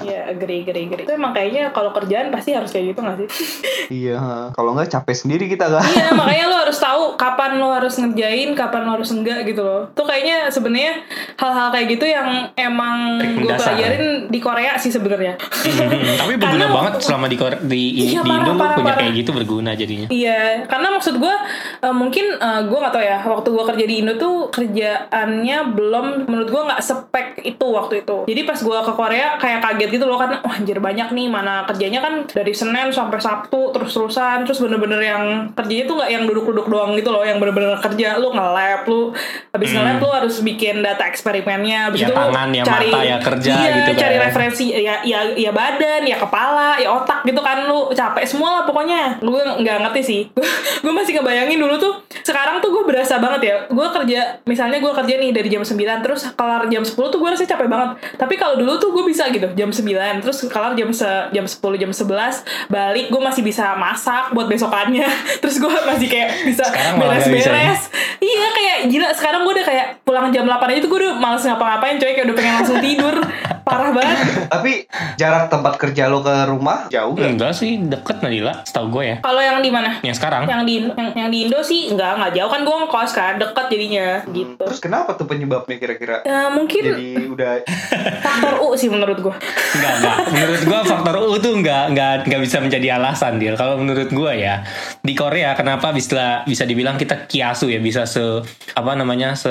Iya, agree, agree, agree. Itu emang kayaknya kalau kerjaan pasti harus kayak gitu gak sih? iya. Kalau nggak capek sendiri kita kan. iya, makanya lo harus tahu kapan lo harus ngerjain, kapan lo harus enggak gitu loh. Tuh kayaknya sebenarnya hal-hal kayak gitu yang emang gue pelajarin di Korea sih sebenarnya. Hmm, tapi berguna Karena- banget selama di Kore- di, Iya, di parah, Indo lu parah, punya parah. kayak gitu berguna jadinya. Iya, karena maksud gue eh, mungkin gue nggak tahu ya waktu gue kerja di Indo tuh kerjaannya belum menurut gue nggak spek itu waktu itu. Jadi pas gue ke Korea kayak kaget gitu loh kan, wah anjir banyak nih mana kerjanya kan dari Senin sampai Sabtu terus terusan terus bener-bener yang kerjanya tuh nggak yang duduk-duduk doang gitu loh, yang bener-bener kerja lu nge-lab lu habis nge-lab lu harus bikin data eksperimennya, habis Hmm. Ya, itu lu tangan, ya, cari mata, ya, kerja iya, gitu kan. cari referensi ya ya ya badan ya kepala ya otak gitu kan lu capek semua lah pokoknya. Gue nggak ngerti sih. Gue masih ngebayangin dulu tuh. Sekarang tuh gue berasa banget ya. Gue kerja misalnya gue kerja nih dari jam 9 terus kelar jam 10 tuh gue rasanya capek banget. Tapi kalau dulu tuh gue bisa gitu jam 9 terus kelar jam se jam 10 jam 11 balik gue masih bisa masak buat besokannya. Terus gue masih kayak bisa ya? beres-beres. Iya kayak gila. Sekarang gue udah kayak pulang jam 8 aja tuh gue udah males ngapa-ngapain coy. Kayak udah pengen langsung tidur parah banget Tapi jarak tempat kerja lo ke rumah jauh gak? Enggak sih deket Nadila setahu gue ya. kalau yang di mana Yang sekarang. yang di yang, yang di Indo sih enggak enggak jauh kan gue ngekos kan deket jadinya gitu Terus kenapa tuh penyebabnya kira-kira? ya, mungkin Jadi udah faktor U sih menurut gue Enggak, enggak. Menurut gua faktor U tuh enggak enggak enggak bisa menjadi alasan dia. Kalau menurut gua ya, di Korea kenapa bisa bisa dibilang kita kiasu ya, bisa se apa namanya? se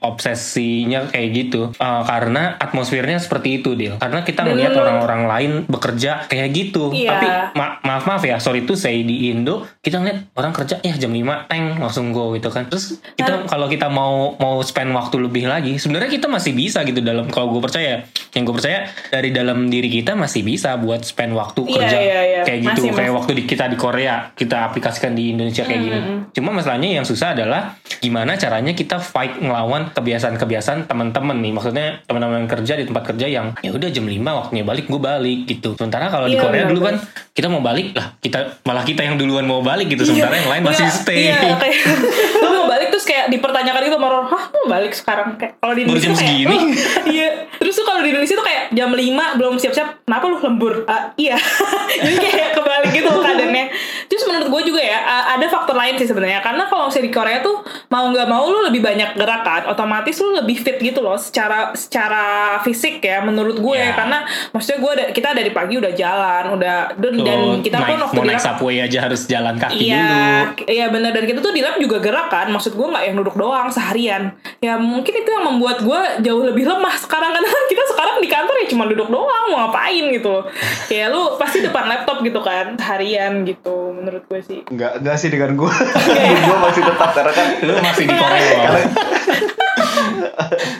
obsesinya kayak gitu. Eh, karena atmosfernya seperti itu, Dil. Karena kita melihat orang-orang lain bekerja kayak gitu. Iya. Tapi ma- maaf maaf ya, sorry tuh saya di Indo, kita ngeliat orang kerja ya jam 5 teng langsung go gitu kan. Terus kita kalau kita mau mau spend waktu lebih lagi, sebenarnya kita masih bisa gitu dalam kalau gue percaya, yang gue percaya dari dalam diri kita masih bisa buat spend waktu Iya, kerja iya, iya. kayak gitu. Masih, kayak masih. waktu di, kita di Korea, kita aplikasikan di Indonesia kayak gini. Cuma masalahnya yang susah adalah gimana caranya kita fight ngelawan kebiasaan-kebiasaan teman-teman nih. Maksudnya teman-teman kerja di tempat kerja yang ya udah jam 5 waktunya balik gue balik gitu. Sementara kalau di Iya, Korea benar, dulu kan benar. kita mau balik lah, kita malah kita yang duluan mau balik gitu. Sementara yang lain masih stay. Iya, kayak lu mau balik terus kayak dipertanyakan gitu sama orang, "Hah, mau balik sekarang?" Kayak kalau di Baru Indonesia jam kayak, segini? "Oh, iya. Terus tuh kalau di Indonesia tuh kayak jam 5 belum siap-siap, "Kenapa lu lembur?" "Ah, iya. Jadi kayak kebalik gitu keadaannya. Menurut gue juga ya, ada faktor lain sih sebenarnya karena kalau misalnya di Korea tuh mau nggak mau lu lebih banyak gerak kan otomatis lu lebih fit gitu loh secara secara fisik ya menurut gue Ya. karena maksudnya gue kita dari pagi udah jalan udah dan, dan kita naik, pun waktu mau naik subway aja harus jalan kaki Iya, dulu. iya benar dan kita tuh di lab juga gerak kan. Maksud gue nggak yang duduk doang seharian. Ya mungkin itu yang membuat gue jauh lebih lemah sekarang karena kan kita sekarang di kantor ya cuma duduk doang mau ngapain gitu. Kayak lu pasti depan laptop gitu kan seharian gitu menurut gue sih. Enggak, enggak sih dengan gue. gue masih tetap karena kan Lu masih di Korea karena-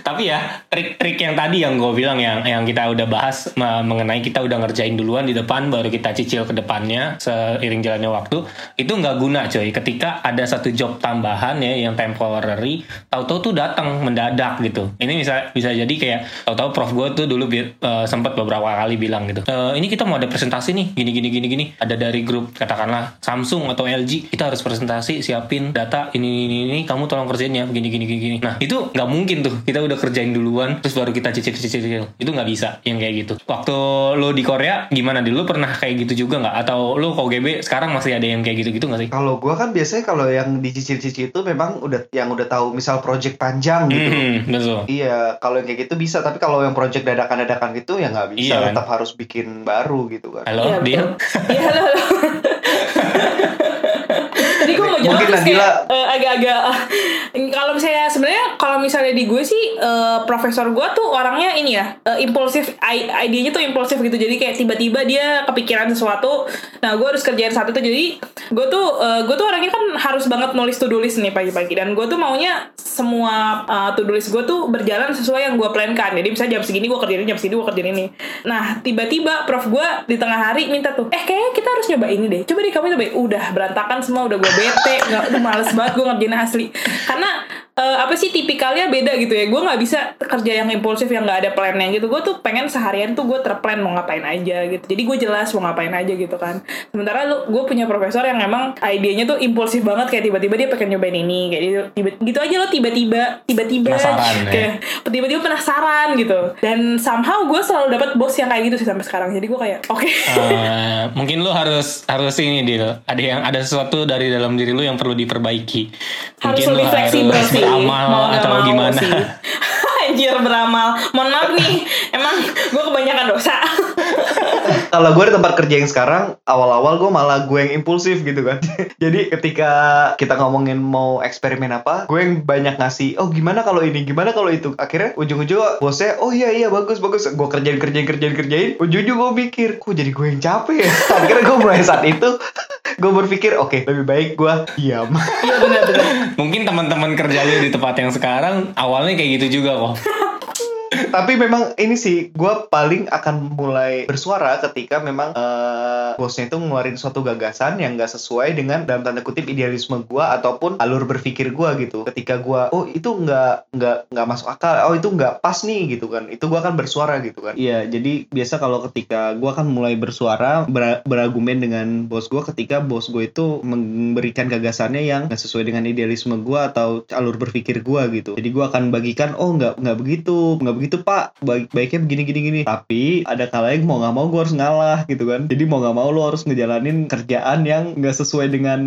Tapi ya trik-trik yang tadi yang gue bilang yang yang kita udah bahas mengenai kita udah ngerjain duluan di depan baru kita cicil ke depannya seiring jalannya waktu itu nggak guna coy. Ketika ada satu job tambahan ya yang temporary, tahu-tahu tuh datang mendadak gitu. Ini bisa bisa jadi kayak tahu-tahu prof gue tuh dulu bi- eh, sempat beberapa kali bilang gitu. "Eh, ini kita mau ada presentasi nih gini gini gini gini. Ada dari grup katakanlah Samsung atau LG kita harus presentasi siapin data ini ini ini kamu tolong kerjain ya gini gini gini. Nah itu nggak mungkin tuh kita udah kerjain duluan terus baru kita cicil cicil cicil itu nggak bisa yang kayak gitu. Waktu lo di Korea gimana dulu pernah kayak gitu juga nggak atau lo KGB sekarang masih ada yang kayak gitu gitu nggak sih? kalau gue kan biasanya kalau yang dicicil-cicil itu memang udah yang udah tahu misal project panjang gitu. Hmm, betul. Iya, kalau yang kayak gitu bisa, tapi kalau yang project dadakan-dadakan gitu ya nggak bisa, Iya kan? tetap harus bikin baru gitu kan. Halo, Iya, dia. Iya halo. halo. Tadi gue mau jawab Mungkin Nadila- kayak eh, agak-agak eh, kalau misalnya kalau misalnya di gue sih eh, profesor gue tuh orangnya ini ya eh, impulsif. Idenya tuh impulsif gitu. Jadi kayak tiba-tiba dia kepikiran sesuatu. Nah gue harus kerjain satu itu jadi gue tuh eh, gue tuh orangnya kan harus banget nulis to do list nih pagi-pagi. Dan gue tuh maunya semua uh, to do list gue tuh berjalan sesuai yang gue plankan. Jadi misalnya jam segini gue kerjain jam segini gue kerjain ini. Nah tiba-tiba prof gue di tengah hari minta tuh eh kayaknya kita harus coba ini deh. Coba deh kamu coba udah berantakan semua. Udah gue bete. Nggak udah males banget gue ngerjain asli. Karena eh, apa sih tipikalnya beda gitu ya. Gue nggak bisa kerja yang impulsif yang nggak ada plannya gitu. Gue tuh pengen seharian tuh gue terplan mau ngapain aja gitu. Jadi gue jelas mau ngapain aja gitu kan. Sementara lu gue punya profesor yang emang idenya tuh impulsif banget. Kayak tiba-tiba dia pengen nyobain ini kayak gitu, tiba, gitu aja lo tiba-tiba tiba-tiba. Penasaran, ya. kayak tiba-tiba penasaran gitu. Dan somehow gue selalu dapat bos yang kayak gitu sih sampai sekarang. Jadi gue kayak oke. Eh, mungkin lu harus harus ini Dil. Ada yang ada sesuatu dari dalam diri lu yang perlu diperbaiki. harus Mungkin lu lebih fleksibel harus sih beramal mau atau mau gimana. sih. Anjir beramal. Mohon maaf nih emang gue kebanyakan dosa Kalau gue di tempat kerja yang sekarang, awal-awal gue malah gue yang impulsif gitu kan. Jadi ketika kita ngomongin mau eksperimen apa, gue yang banyak ngasih, oh gimana kalau ini, gimana kalau itu. Akhirnya ujung-ujung bosnya, oh iya iya bagus bagus. Gue kerjain kerjain kerjain kerjain. Ujung-ujung gue mikir, kok jadi gue yang capek ya. Akhirnya gue mulai saat itu, gue berpikir, oke lebih baik gue diam. iya benar-benar Mungkin teman-teman kerja lu di tempat yang sekarang awalnya kayak gitu juga kok. Tapi memang ini sih gue paling akan mulai bersuara ketika memang eh, bosnya itu ngeluarin suatu gagasan yang gak sesuai dengan dalam tanda kutip idealisme gue ataupun alur berpikir gue gitu. Ketika gue oh itu nggak nggak nggak masuk akal, oh itu nggak pas nih gitu kan. Itu gue akan bersuara gitu kan. Iya jadi biasa kalau ketika gue akan mulai bersuara ber- berargumen dengan bos gue ketika bos gue itu memberikan gagasannya yang nggak sesuai dengan idealisme gue atau alur berpikir gue gitu. Jadi gue akan bagikan oh nggak nggak begitu nggak begitu pak baik baiknya begini gini gini. Tapi ada kalanya mau nggak mau gue harus ngalah gitu kan. Jadi mau nggak mau lo harus ngejalanin kerjaan yang nggak sesuai dengan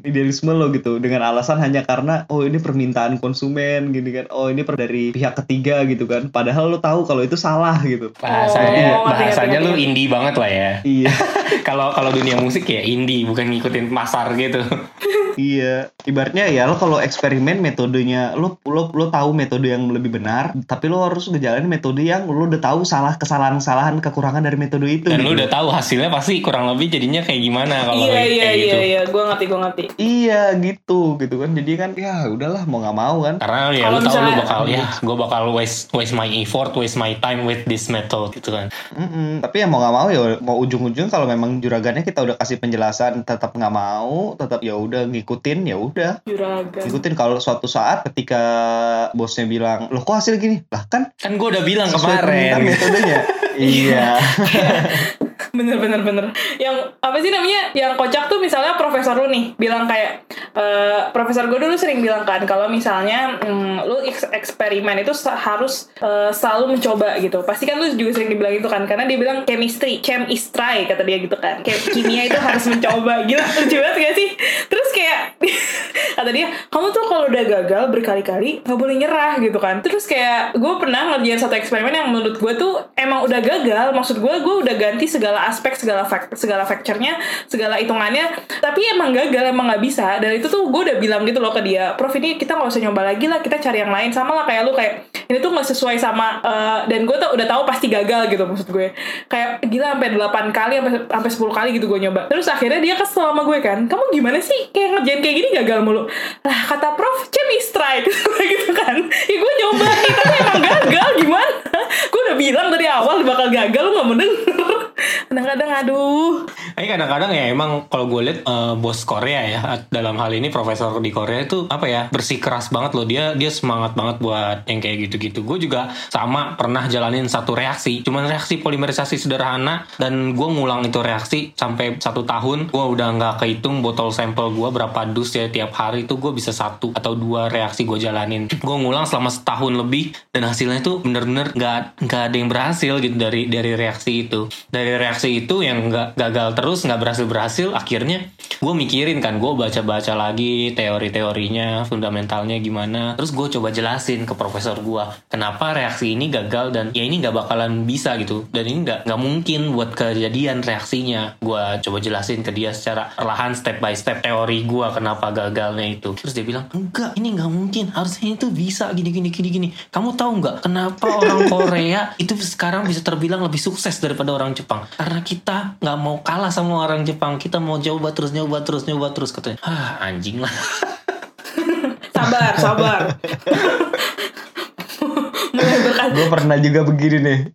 idealisme lo gitu dengan alasan hanya karena oh ini permintaan konsumen gini kan. Oh ini per dari pihak ketiga gitu kan. Padahal lo tahu kalau itu salah gitu. Bahasanya Oh, ngerti, bahasanya ngerti, lu ngerti. indie banget lah ya. Iya. Kalau kalau dunia musik ya indie bukan ngikutin pasar gitu. Iya, ibaratnya ya lo kalau eksperimen metodenya lo lo lo tahu metode yang lebih benar, tapi lo harus ngejalanin metode yang lo udah tahu salah kesalahan-kesalahan kekurangan dari metode itu. Dan gitu. lu udah tahu hasilnya pasti kurang lebih jadinya kayak gimana kalau iya kayak iya gitu. iya iya gue ngerti gue ngerti Iya gitu gitu kan. Jadi kan ya udahlah mau nggak mau kan. Karena ya lu tahu lu misalnya- bakal ya gue bakal waste waste my effort, waste my time with this method gitu kan. Mm-mm. Tapi ya mau nggak mau ya mau ujung-ujung kalau memang juragannya kita udah kasih penjelasan tetap nggak mau, tetap ya udah ngikutin ya udah. Juragan. Ngikutin kalau suatu saat ketika bosnya bilang loh kok hasil gini? Lah kan Kan gue udah bilang kemarin. metodenya. Iya bener bener bener. Yang apa sih namanya? Yang kocak tuh misalnya profesor lu nih bilang kayak eh, profesor gue dulu sering bilang kan kalau misalnya mm, lu eks- eksperimen itu harus eh, selalu mencoba gitu. Pasti kan lu juga sering dibilang itu kan karena dia bilang chemistry chem is try kata dia gitu kan. Kayak kimia itu harus mencoba gila lucu banget gak sih? Terus kata dia kamu tuh kalau udah gagal berkali-kali nggak boleh nyerah gitu kan. Terus kayak gue pernah ngerjain satu eksperimen yang menurut gue tuh emang udah gagal maksud gue gue udah ganti segala aspek segala fact segala factornya segala hitungannya tapi emang gagal emang nggak bisa. Dan itu tuh gue udah bilang gitu loh ke dia prof ini kita nggak usah nyoba lagi lah kita cari yang lain. Sama lah kayak lu kayak ini tuh nggak sesuai sama eh, dan gue tuh udah tahu pasti gagal gitu maksud gue. Kayak gila sampai 8 kali sampai sampai 10 kali gitu gue nyoba. Terus akhirnya dia kesel sama gue kan kamu gimana sih kayak ngerjain kayak gini gagal mulu? Lah kata prof chemistry strike gitu kan. Ya gue nyoba tapi emang gagal gimana? Gue udah bilang dari awal bakal gagal lu nggak mau denger kadang-kadang aduh Tapi kadang-kadang ya emang kalau gue lihat eh, bos Korea ya dalam hal ini profesor di Korea itu apa ya bersih keras banget loh dia dia semangat banget buat yang kayak gitu-gitu. Gue juga sama pernah jalanin satu reaksi, cuman reaksi polimerisasi sederhana dan gue ngulang itu reaksi sampai satu tahun gue udah nggak kehitung botol sampel gue berapa dus ya tiap hari itu gue bisa satu atau dua reaksi gue jalanin. Gue ngulang selama setahun lebih dan hasilnya itu bener-bener nggak nggak ada yang berhasil gitu dari dari reaksi itu. Dari reaksi itu yang nggak gagal terus nggak berhasil berhasil akhirnya gue mikirin kan gue baca-baca lagi teori-teorinya fundamentalnya gimana. Terus gue coba jelasin ke profesor gue kenapa reaksi ini gagal dan ya ini nggak bakalan bisa gitu. Dan ini nggak nggak mungkin buat kejadian reaksinya. Gue coba jelasin ke dia secara perlahan step by step teori gue kenapa gagalnya itu. Terus dia bilang enggak ini nggak mungkin. Harusnya itu bisa gini gini gini gini. Kamu tahu nggak kenapa orang Korea itu sekarang bisa terbilang lebih sukses daripada orang Jepang karena kita nggak mau kalah sama orang Jepang. Kita mau coba terus nyoba terus nyoba terus katanya. Ah anjing lah. Sabar sabar mulai berkat gue pernah juga begini nih.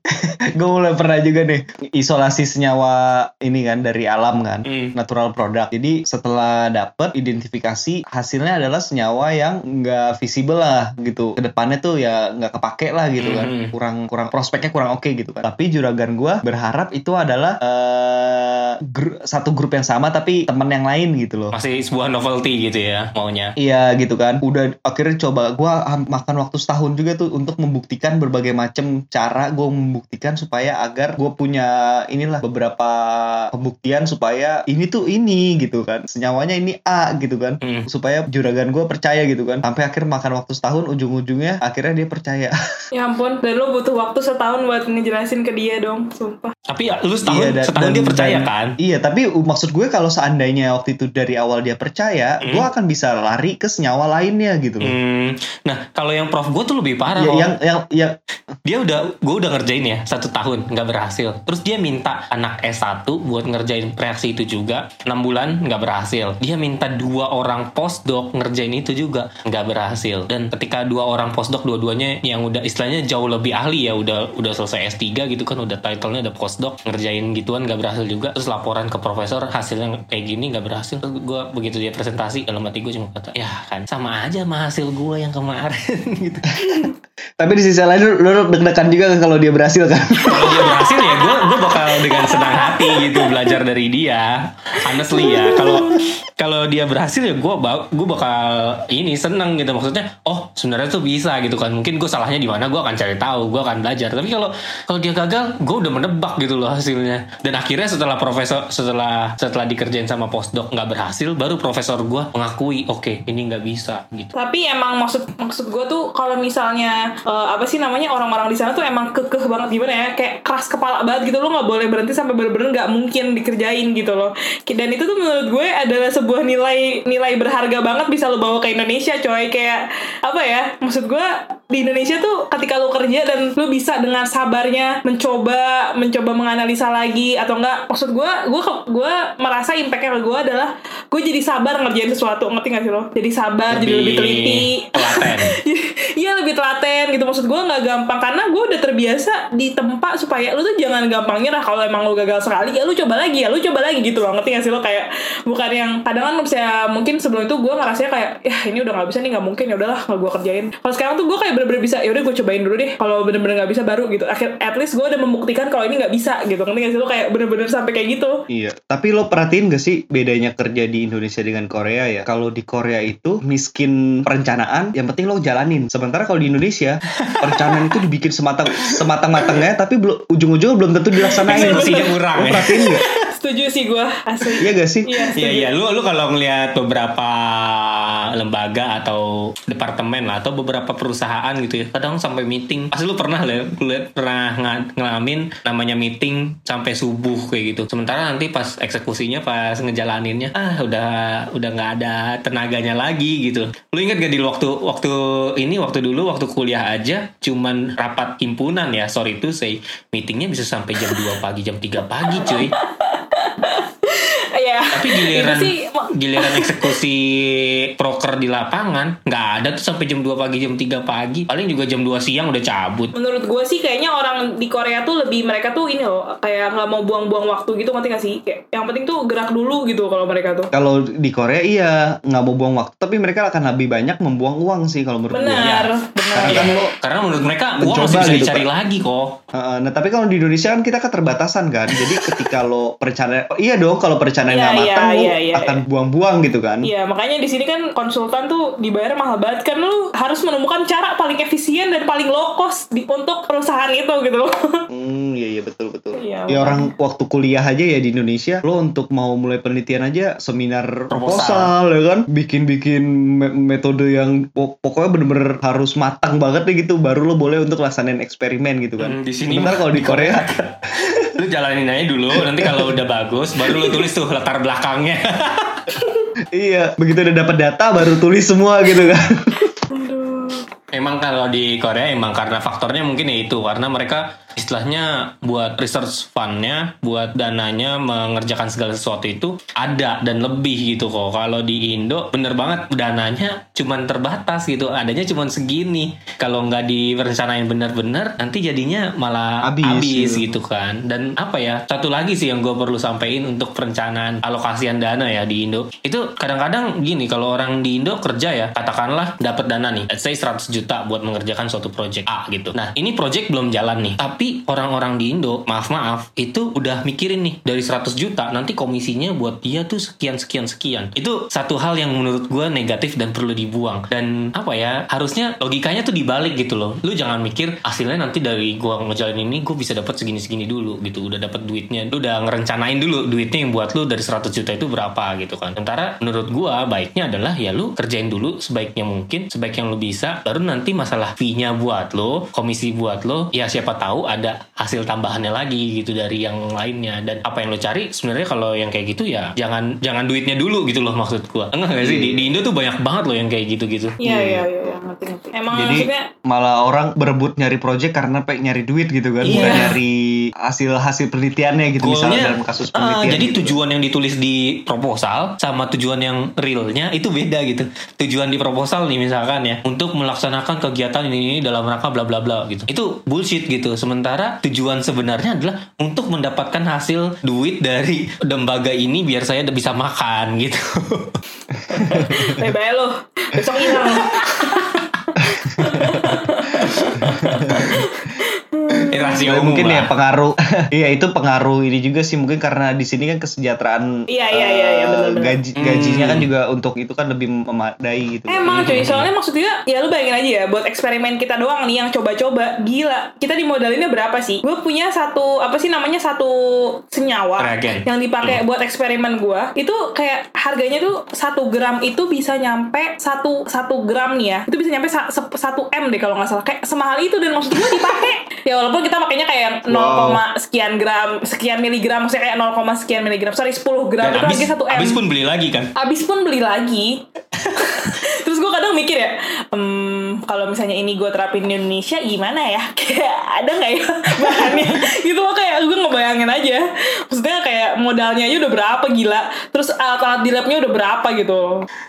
Gue mulai pernah juga nih isolasi senyawa ini kan dari alam kan Hmm. natural product. Jadi setelah dapet identifikasi hasilnya adalah senyawa yang nggak visible lah gitu. Ke depannya tuh ya nggak kepake lah gitu kan. Hmm. kurang kurang prospeknya kurang oke gitu kan. Tapi juragan gue berharap itu adalah eh, gru- satu grup yang sama tapi teman yang lain gitu loh. Masih sebuah novelty gitu ya maunya. Iya gitu kan. Udah akhirnya coba gua ham- makan waktu setahun juga tuh untuk membuktikan berbagai macam cara gue membuktikan supaya agar gue punya inilah beberapa pembuktian supaya ini tuh ini gitu kan. Senyawanya ini A gitu kan. Hmm. Supaya juragan gue percaya gitu kan. Sampai akhir makan waktu setahun ujung-ujungnya akhirnya dia percaya. ya ampun dan lo butuh waktu setahun buat ngejelasin ke dia dong sumpah tapi ya, lu setahun Iya, dan- setahun dan- dia percaya dan- kan Iya, tapi maksud gue kalau seandainya waktu itu dari awal dia percaya, Hmm. gue akan bisa lari ke senyawa lainnya gitu loh. Hmm, nah kalau yang prof gue tuh lebih parah Ya, yang yang yang dia udah gue udah ngerjain ya satu tahun nggak berhasil. Terus dia minta anak S1 buat ngerjain reaksi itu juga. Enam bulan nggak berhasil. Dia minta dua orang postdoc ngerjain itu juga nggak berhasil. Dan ketika dua orang postdoc dua-duanya yang udah istilahnya jauh lebih ahli ya udah udah selesai S3 gitu kan udah titlenya udah postdoc ngerjain gituan nggak berhasil juga. Terus laporan ke profesor hasilnya kayak gini nggak berhasil. Terus gue begitu dia presentasi dalam hati gue cuma kata ya kan sama aja sama hasil gue yang kemarin gitu. Tapi di sisi lain lu, lu deg-degan juga kan kalau dia berhasil kan. kalau dia berhasil ya gue gue bakal dengan senang hati gitu belajar dari dia. Honestly ya kalau kalau dia berhasil ya gue gue bakal ini seneng gitu. Maksudnya oh sebenarnya tuh bisa gitu kan. Mungkin gue salahnya di mana gue akan cari tahu gue akan belajar. Tapi kalau kalau dia gagal gue udah menebak gitu loh hasilnya. Dan akhirnya setelah profesor setelah setelah dikerjain sama postdoc nggak berhasil baru profesor gue mengakui oke ini nggak bisa gitu. Tapi emang maksud maksud gue tuh kalau misalnya eh, apa sih namanya orang-orang di sana tuh emang kekeh banget gimana ya kayak keras kepala banget gitu. Lo nggak boleh berhenti sampai bener-bener nggak mungkin dikerjain gitu loh. Dan itu tuh menurut gue adalah sebuah nilai nilai berharga banget bisa lo bawa ke Indonesia coy. Kayak apa ya maksud gue di Indonesia tuh ketika lo kerja dan lo bisa dengan sabarnya mencoba mencoba menganalisa lagi atau enggak maksud gue gue gue merasa impactnya ke gue adalah gue jadi sabar ngerjain sesuatu ngerti gak sih lo? Jadi sabar jadi lebih teliti. telaten. Iya lebih telaten gitu maksud gue nggak gampang karena gue udah terbiasa di tempat supaya lu tuh jangan gampang nyerah kalau emang lu gagal sekali. Ya lu coba lagi ya lu coba lagi gitu loh. Ngerti gak sih lo? Kayak bukan yang kadang kan bisa mungkin sebelum itu gue ngerasanya kayak ya ini udah nggak bisa nih nggak mungkin ya udahlah nggak gue kerjain. Kalau sekarang tuh gue kayak bener-bener bisa ya udah gue cobain dulu deh kalau bener-bener nggak bisa baru gitu. Akhir at least gue udah membuktikan kalau ini nggak bisa gitu. Ngerti gak sih lo? Kayak bener-bener sampai kayak gitu. Iya, tapi lo perhatiin gak sih bedanya kerja di Indonesia dengan Korea ya? Kalau di Korea itu miskin perencanaan, yang penting lo jalanin. Sementara kalau di Indonesia, perencanaan itu dibikin sematang sematang-matangnya, tapi belum ujung-ujungnya belum tentu dilaksanain. Eksekusinya kurang Lo ya. perhatiin gak? Setuju sih gue asli. Iya gak sih? Iya, Iya lu lu kalau ngelihat beberapa lembaga atau departemen lah atau beberapa perusahaan gitu ya, kadang sampai meeting. Pasti lu pernah lah, lu lihat pernah nga- ngalamin namanya meeting sampai subuh kayak gitu. Sementara nanti pas eksekusinya pas ngejalaninnya, ah udah udah nggak ada tenaganya lagi gitu. Lu ingat gak di waktu waktu ini waktu dulu waktu kuliah aja cuman rapat himpunan ya, sorry to say, meetingnya bisa sampai jam 2 pagi, jam 3 pagi cuy. Iya. Tapi giliran sih, giliran eksekusi proker di lapangan nggak ada tuh sampai jam 2 pagi jam 3 pagi. Paling juga jam 2 siang udah cabut. menurut gue sih kayaknya orang di Korea tuh lebih mereka tuh ini loh kayak nggak mau buang-buang waktu gitu ngerti gak sih kayak yang penting tuh gerak dulu gitu kalau mereka tuh Kalau di Korea iya nggak mau buang waktu, tapi mereka akan lebih banyak membuang uang sih kalau menurut gue. benar benar Karena kan lo Karena menurut mereka uang Mencoba masih bisa gitu, dicari Pak. lagi kok. Heeh, nah tapi kalau di Indonesia kan kita keterbatasan kan, jadi ketika lo perencanaan, oh, iya dong kalau perencanaan Iya, nggak iya, matang lo iya, iya, akan buang-buang gitu kan. Iya makanya di sini kan konsultan tuh dibayar mahal banget kan lu harus menemukan cara paling efisien dan paling low cost di, untuk perusahaan itu gitu loh. Hmm, iya iya betul betul. Iya, ya orang waktu kuliah aja ya di Indonesia, lo untuk mau mulai penelitian aja seminar proposal, ya kan, bikin-bikin me- metode yang pok- pokoknya bener-bener harus matang banget nih gitu, baru lo boleh untuk laksanain eksperimen gitu kan. Hmm, di sini mah- kalau di Korea, Lu jalanin aja dulu, nanti kalau udah bagus baru lu tulis tuh latar belakangnya. iya begitu udah dapat data baru tulis semua gitu kan. Emang kalau di Korea emang karena faktornya mungkin ya itu karena mereka istilahnya buat research fundnya, buat dananya mengerjakan segala sesuatu itu ada dan lebih gitu kok. Kalau di Indo bener banget dananya cuman terbatas gitu, adanya cuman segini. Kalau nggak direncanain bener-bener nanti jadinya malah Habis, habis, gitu. gitu kan. Dan apa ya satu lagi sih yang gue perlu sampaikan untuk perencanaan alokasian dana ya di Indo itu kadang-kadang gini kalau orang di Indo kerja ya katakanlah dapat dana nih let's say 100 juta buat mengerjakan suatu project A gitu nah ini project belum jalan nih tapi orang-orang di Indo maaf maaf itu udah mikirin nih dari 100 juta nanti komisinya buat dia tuh sekian sekian sekian. Itu satu hal yang menurut gue negatif dan perlu dibuang. Dan apa ya harusnya logikanya tuh dibalik gitu loh. Lu jangan mikir hasilnya nanti dari gua ngejalanin ini gue bisa dapat segini segini dulu gitu. Udah dapat duitnya lu udah ngerencanain dulu duitnya yang buat lu dari 100 juta itu berapa gitu kan. Sementara menurut gua baiknya adalah ya lu kerjain dulu sebaiknya mungkin sebaik yang lu bisa. Baru nanti masalah fee-nya buat lo komisi buat lo ya siapa tahu ada hasil tambahannya lagi gitu dari yang lainnya dan apa yang lo cari sebenarnya kalau yang kayak gitu ya jangan jangan duitnya dulu gitu loh maksud gua enggak gak sih di, di Indo tuh banyak banget loh yang kayak gitu-gitu Iya iya iya iya, ngerti ngerti. Emang Jadi maksudnya malah orang berebut nyari project karena pengen nyari duit gitu kan, Iya. bukan nyari hasil hasil penelitiannya gitu misalnya Goalnya, dalam kasus ah, penelitian. jadi gitu. tujuan yang ditulis di proposal sama tujuan yang realnya itu beda gitu. Tujuan di proposal nih misalkan ya untuk melaksanakan kegiatan ini, ini dalam rangka bla bla bla gitu. Itu bullshit gitu. Sementara tujuan sebenarnya adalah untuk mendapatkan hasil duit dari lembaga ini biar saya bisa makan gitu. bye-bye lo besok hilang. Eh, rahasia Ya, umum mungkin ya lah. pengaruh iya itu pengaruh ini juga sih mungkin karena di sini kan kesejahteraan Iya, iya, iya, iya, benar-benar. gaji gajinya kan juga untuk itu kan lebih memadai gitu Emang cuy, soalnya maksudnya ya lu bayangin aja ya buat eksperimen kita doang nih yang coba-coba gila. Kita dimodalinnya berapa sih? Gue punya satu apa sih namanya satu senyawa Reagen. yang dipakai buat eksperimen gue. Itu kayak harganya tuh satu gram itu bisa nyampe satu satu gram nih ya. Itu bisa nyampe satu m deh kalau nggak salah. Kayak semahal itu dan maksud gue dipakai. ya walaupun kita pakainya kayak yang 0, Wow. sekian gram, sekian miligram, maksudnya kayak 0, sekian miligram. Sorry 10 gram Dan itu abis, harganya satu m. abis pun beli lagi kan. Abis pun beli lagi. Terus gue kadang mikir ya, "Hmm, kalau misalnya ini gue terapin di Indonesia gimana ya? Kayak ada nggak ya bahannya? gitu loh kayak gue ngebayangin aja. Maksudnya kayak modalnya aja udah berapa gila. Terus alat-alat di labnya udah berapa gitu.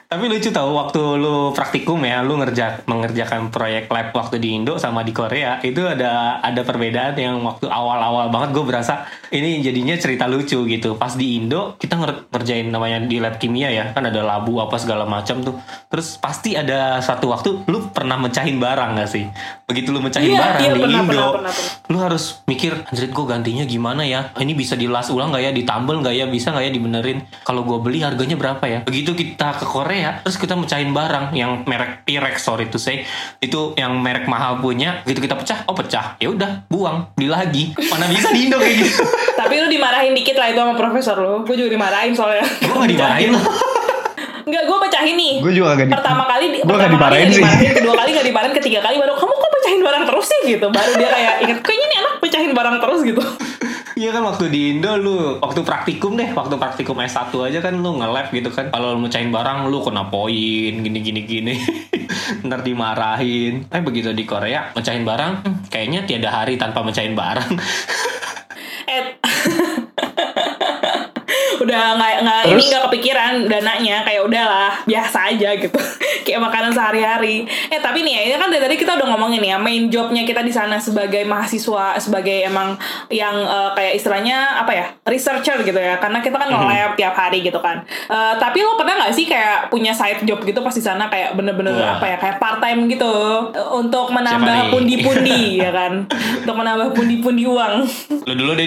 Tapi lucu tahu waktu lu praktikum ya, lu ngerja mengerjakan proyek lab waktu di Indo sama di Korea itu ada ada perbedaan yang waktu awal-awal banget gue berasa ini jadinya cerita lucu gitu. Pas di Indo kita nger- ngerjain namanya di lab kimia ya, kan ada labu apa segala macam tuh. Terus pasti ada satu waktu lu pernah mecahin barang gak sih? Begitu lu mecahin Iya, barang iya, di pernah, Indo, pernah, pernah, pernah. lu harus mikir, anjir gue gantinya gimana ya? Ini bisa dilas ulang gak ya? Ditambel gak ya? Bisa gak ya dibenerin? Kalau gue beli harganya berapa ya? Begitu kita ke Korea, terus kita mecahin barang yang merek T-Rex sorry to say, itu yang merek mahal punya, gitu kita pecah, oh pecah, ya udah buang, beli lagi. Mana bisa di Indo kayak gitu? Tapi lu dimarahin dikit lah itu sama profesor lu. Gue juga dimarahin soalnya. gue gak dimarahin loh. Enggak, gue pecahin nih. Gue juga gak di- Pertama kali, Gua pertama gak dimarahin sih. dimarahin, kedua kali gak dimarahin, ketiga kali baru kamu kok pecahin barang terus sih gitu. Baru dia kayak inget, kayaknya ini anak pecahin barang terus gitu. Iya kan waktu di Indo lu waktu praktikum deh, waktu praktikum S1 aja kan lu nge-lab gitu kan. Kalau lu mecahin barang lu kena poin gini gini gini. Ntar dimarahin. Tapi begitu di Korea mecahin barang kayaknya tiada hari tanpa mecahin barang. Eh, udah nggak nggak ini nggak kepikiran dananya kayak udahlah biasa aja gitu. Kayak makanan sehari-hari. Eh tapi nih ya ini kan dari tadi kita udah ngomongin ya main jobnya kita di sana sebagai mahasiswa sebagai emang yang eh, kayak istilahnya apa ya researcher gitu ya. Karena kita kan nge-lab tiap hari gitu kan. Eh, tapi lo pernah nggak sih kayak punya side job gitu pas di sana kayak bener-bener Wah. apa ya kayak part time gitu? Untuk menambah pundi-pundi ya kan? Untuk menambah pundi-pundi uang. Lu dulu deh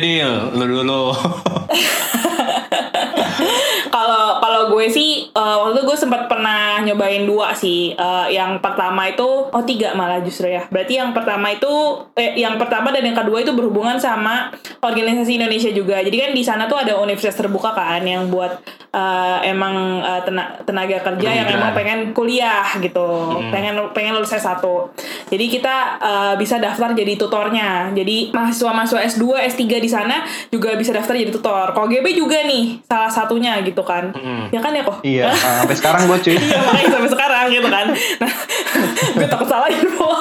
lu dulu. kalau kalau gue sih eh, waktu itu gue sempat pernah nyobain dua sih. Eh, yang pertama itu oh tiga malah justru ya. Berarti yang pertama itu eh, yang pertama dan yang kedua itu berhubungan sama organisasi Indonesia juga. Jadi kan di sana tuh ada universitas terbuka kan yang buat eh, emang eh, tena- tenaga kerja yang Bermigran. emang pengen kuliah gitu. Pengen pengen lulus S1 jadi kita eh, bisa daftar jadi tutornya. Jadi mahasiswa-mahasiswa S2 S3 di sana juga bisa daftar jadi tutor. Kalau GB juga nih salah satunya gitu kan Mm-mm. ya kan ya kok Iya, sampai sekarang gue cuy. Iya makanya sampai sekarang gitu kan Nah gue takut salah info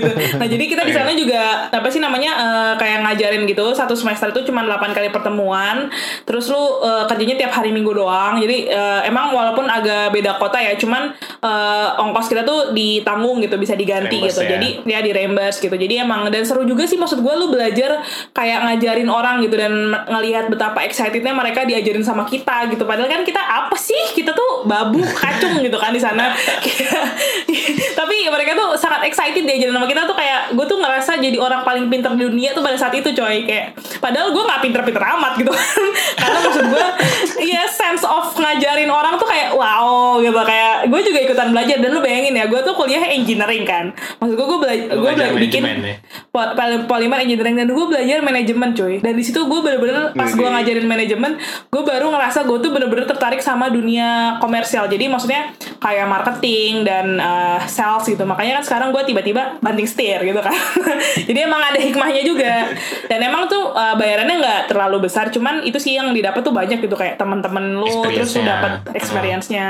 gitu. Nah jadi kita di sana juga Apa sih namanya eh, Kayak ngajarin gitu Satu semester itu cuma 8 kali pertemuan. Terus lu eh, kerjanya tiap hari minggu doang. Jadi eh, emang walaupun agak beda kota ya Cuman eh, ongkos kita tuh ditanggung gitu Bisa diganti Reimburse gitu. ya. Jadi ya di reimburse gitu. Jadi emang Dan seru juga sih maksud gue Lu belajar kayak ngajarin orang gitu Dan ngelihat betapa excitednya mereka diajarin sama kita gitu. Padahal kan kita apa sih? Kita tuh babu kacung gitu kan di sana. Tapi mereka tuh sangat excited diajarin sama kita tuh kayak Gue tuh ngerasa jadi orang paling pinter di dunia tuh pada saat itu coy. Kayak Padahal gue gak pinter-pinter amat gitu. Kan Karena maksud gue Iya sense of ngajarin orang tuh kayak wow gitu. Kayak gue juga ikutan belajar. Dan lu bayangin ya Gue tuh kuliah engineering kan. Maksud gue gue belajar Gue belajar bela- bikin ya? po- pol- polymer engineering. Dan gue belajar manajemen cuy dan di situ gue bener-bener pas gue ngajarin manajemen gue baru ngerasa gue tuh bener-bener tertarik sama dunia komersial. Jadi maksudnya kayak marketing dan uh, sales gitu. Makanya kan sekarang gue tiba-tiba banting setir gitu kan. Jadi emang ada hikmahnya juga. Dan emang tuh uh, bayarannya nggak terlalu besar. Cuman itu sih yang didapat tuh banyak gitu. Kayak teman-teman lu terus lu Experience-nya. dapat experience-nya.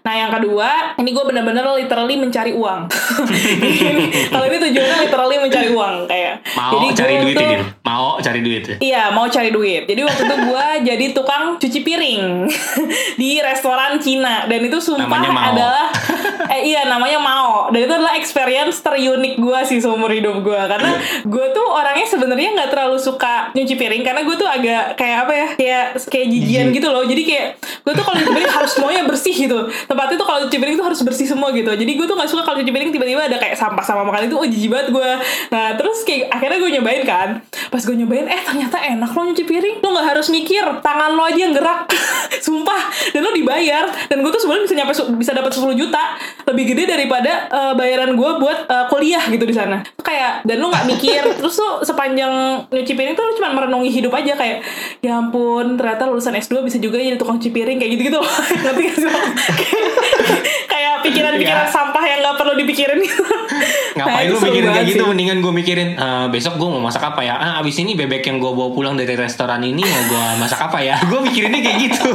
Nah yang kedua ini gue bener-bener literally mencari uang. Ini- kalau ini tujuannya literally mencari uang kayak. Mau Jadi cari duit tuh- Dil? Mau cari duit ya? Iya mau cari duit. Jadi waktu itu gue jadi tukang cuci piring Di restoran Cina. Dan itu sumpah Namanya Mao. adalah eh, Iya namanya Mao. Dan itu adalah experience terunik gue sih seumur hidup gue Karena gue tuh orangnya sebenarnya nggak terlalu suka nyuci piring. Karena gue tuh agak kayak apa ya? Kayak kayak jijian gitu loh. Jadi kayak gue tuh kalau nyuci piring harus semuanya bersih gitu. Tempatnya tuh kalau cuci piring tuh harus bersih semua gitu. Jadi gue tuh gak suka kalau cuci piring tiba-tiba ada kayak sampah sama makan. Itu Oh jijik banget gue Nah terus kayak akhirnya gue nyobain kan. Pas gue nyobain eh ternyata enak lo nyuci piring. Lo gak harus mikir Tangan lo aja yang gerak Sumpah. Dan lo dibayar. Dan gue tuh sebenarnya bisa nyampe bisa dapat 10 juta. Lebih gede daripada eh, bayaran gue buat eh, kuliah gitu di sana. Kayak Dan lo gak mikir. Terus tuh sepanjang nyuci piring tuh lo cuma merenungi hidup aja. Kayak Ya ampun ternyata lulusan S2 bisa juga jadi tukang cuci piring. Kayak gitu-gitu loh. Ngerti gak sih lo? Kayak pikiran-pikiran Ya. sampah yang gak perlu dipikirin. Nah, Ngapain itu lu mikirin kayak gitu? sih. mendingan gue mikirin "Eh, besok gue mau masak apa ya? Ah abis ini bebek yang gue bawa pulang dari restoran ini mau gue masak apa ya? Gue mikirinnya kayak gitu.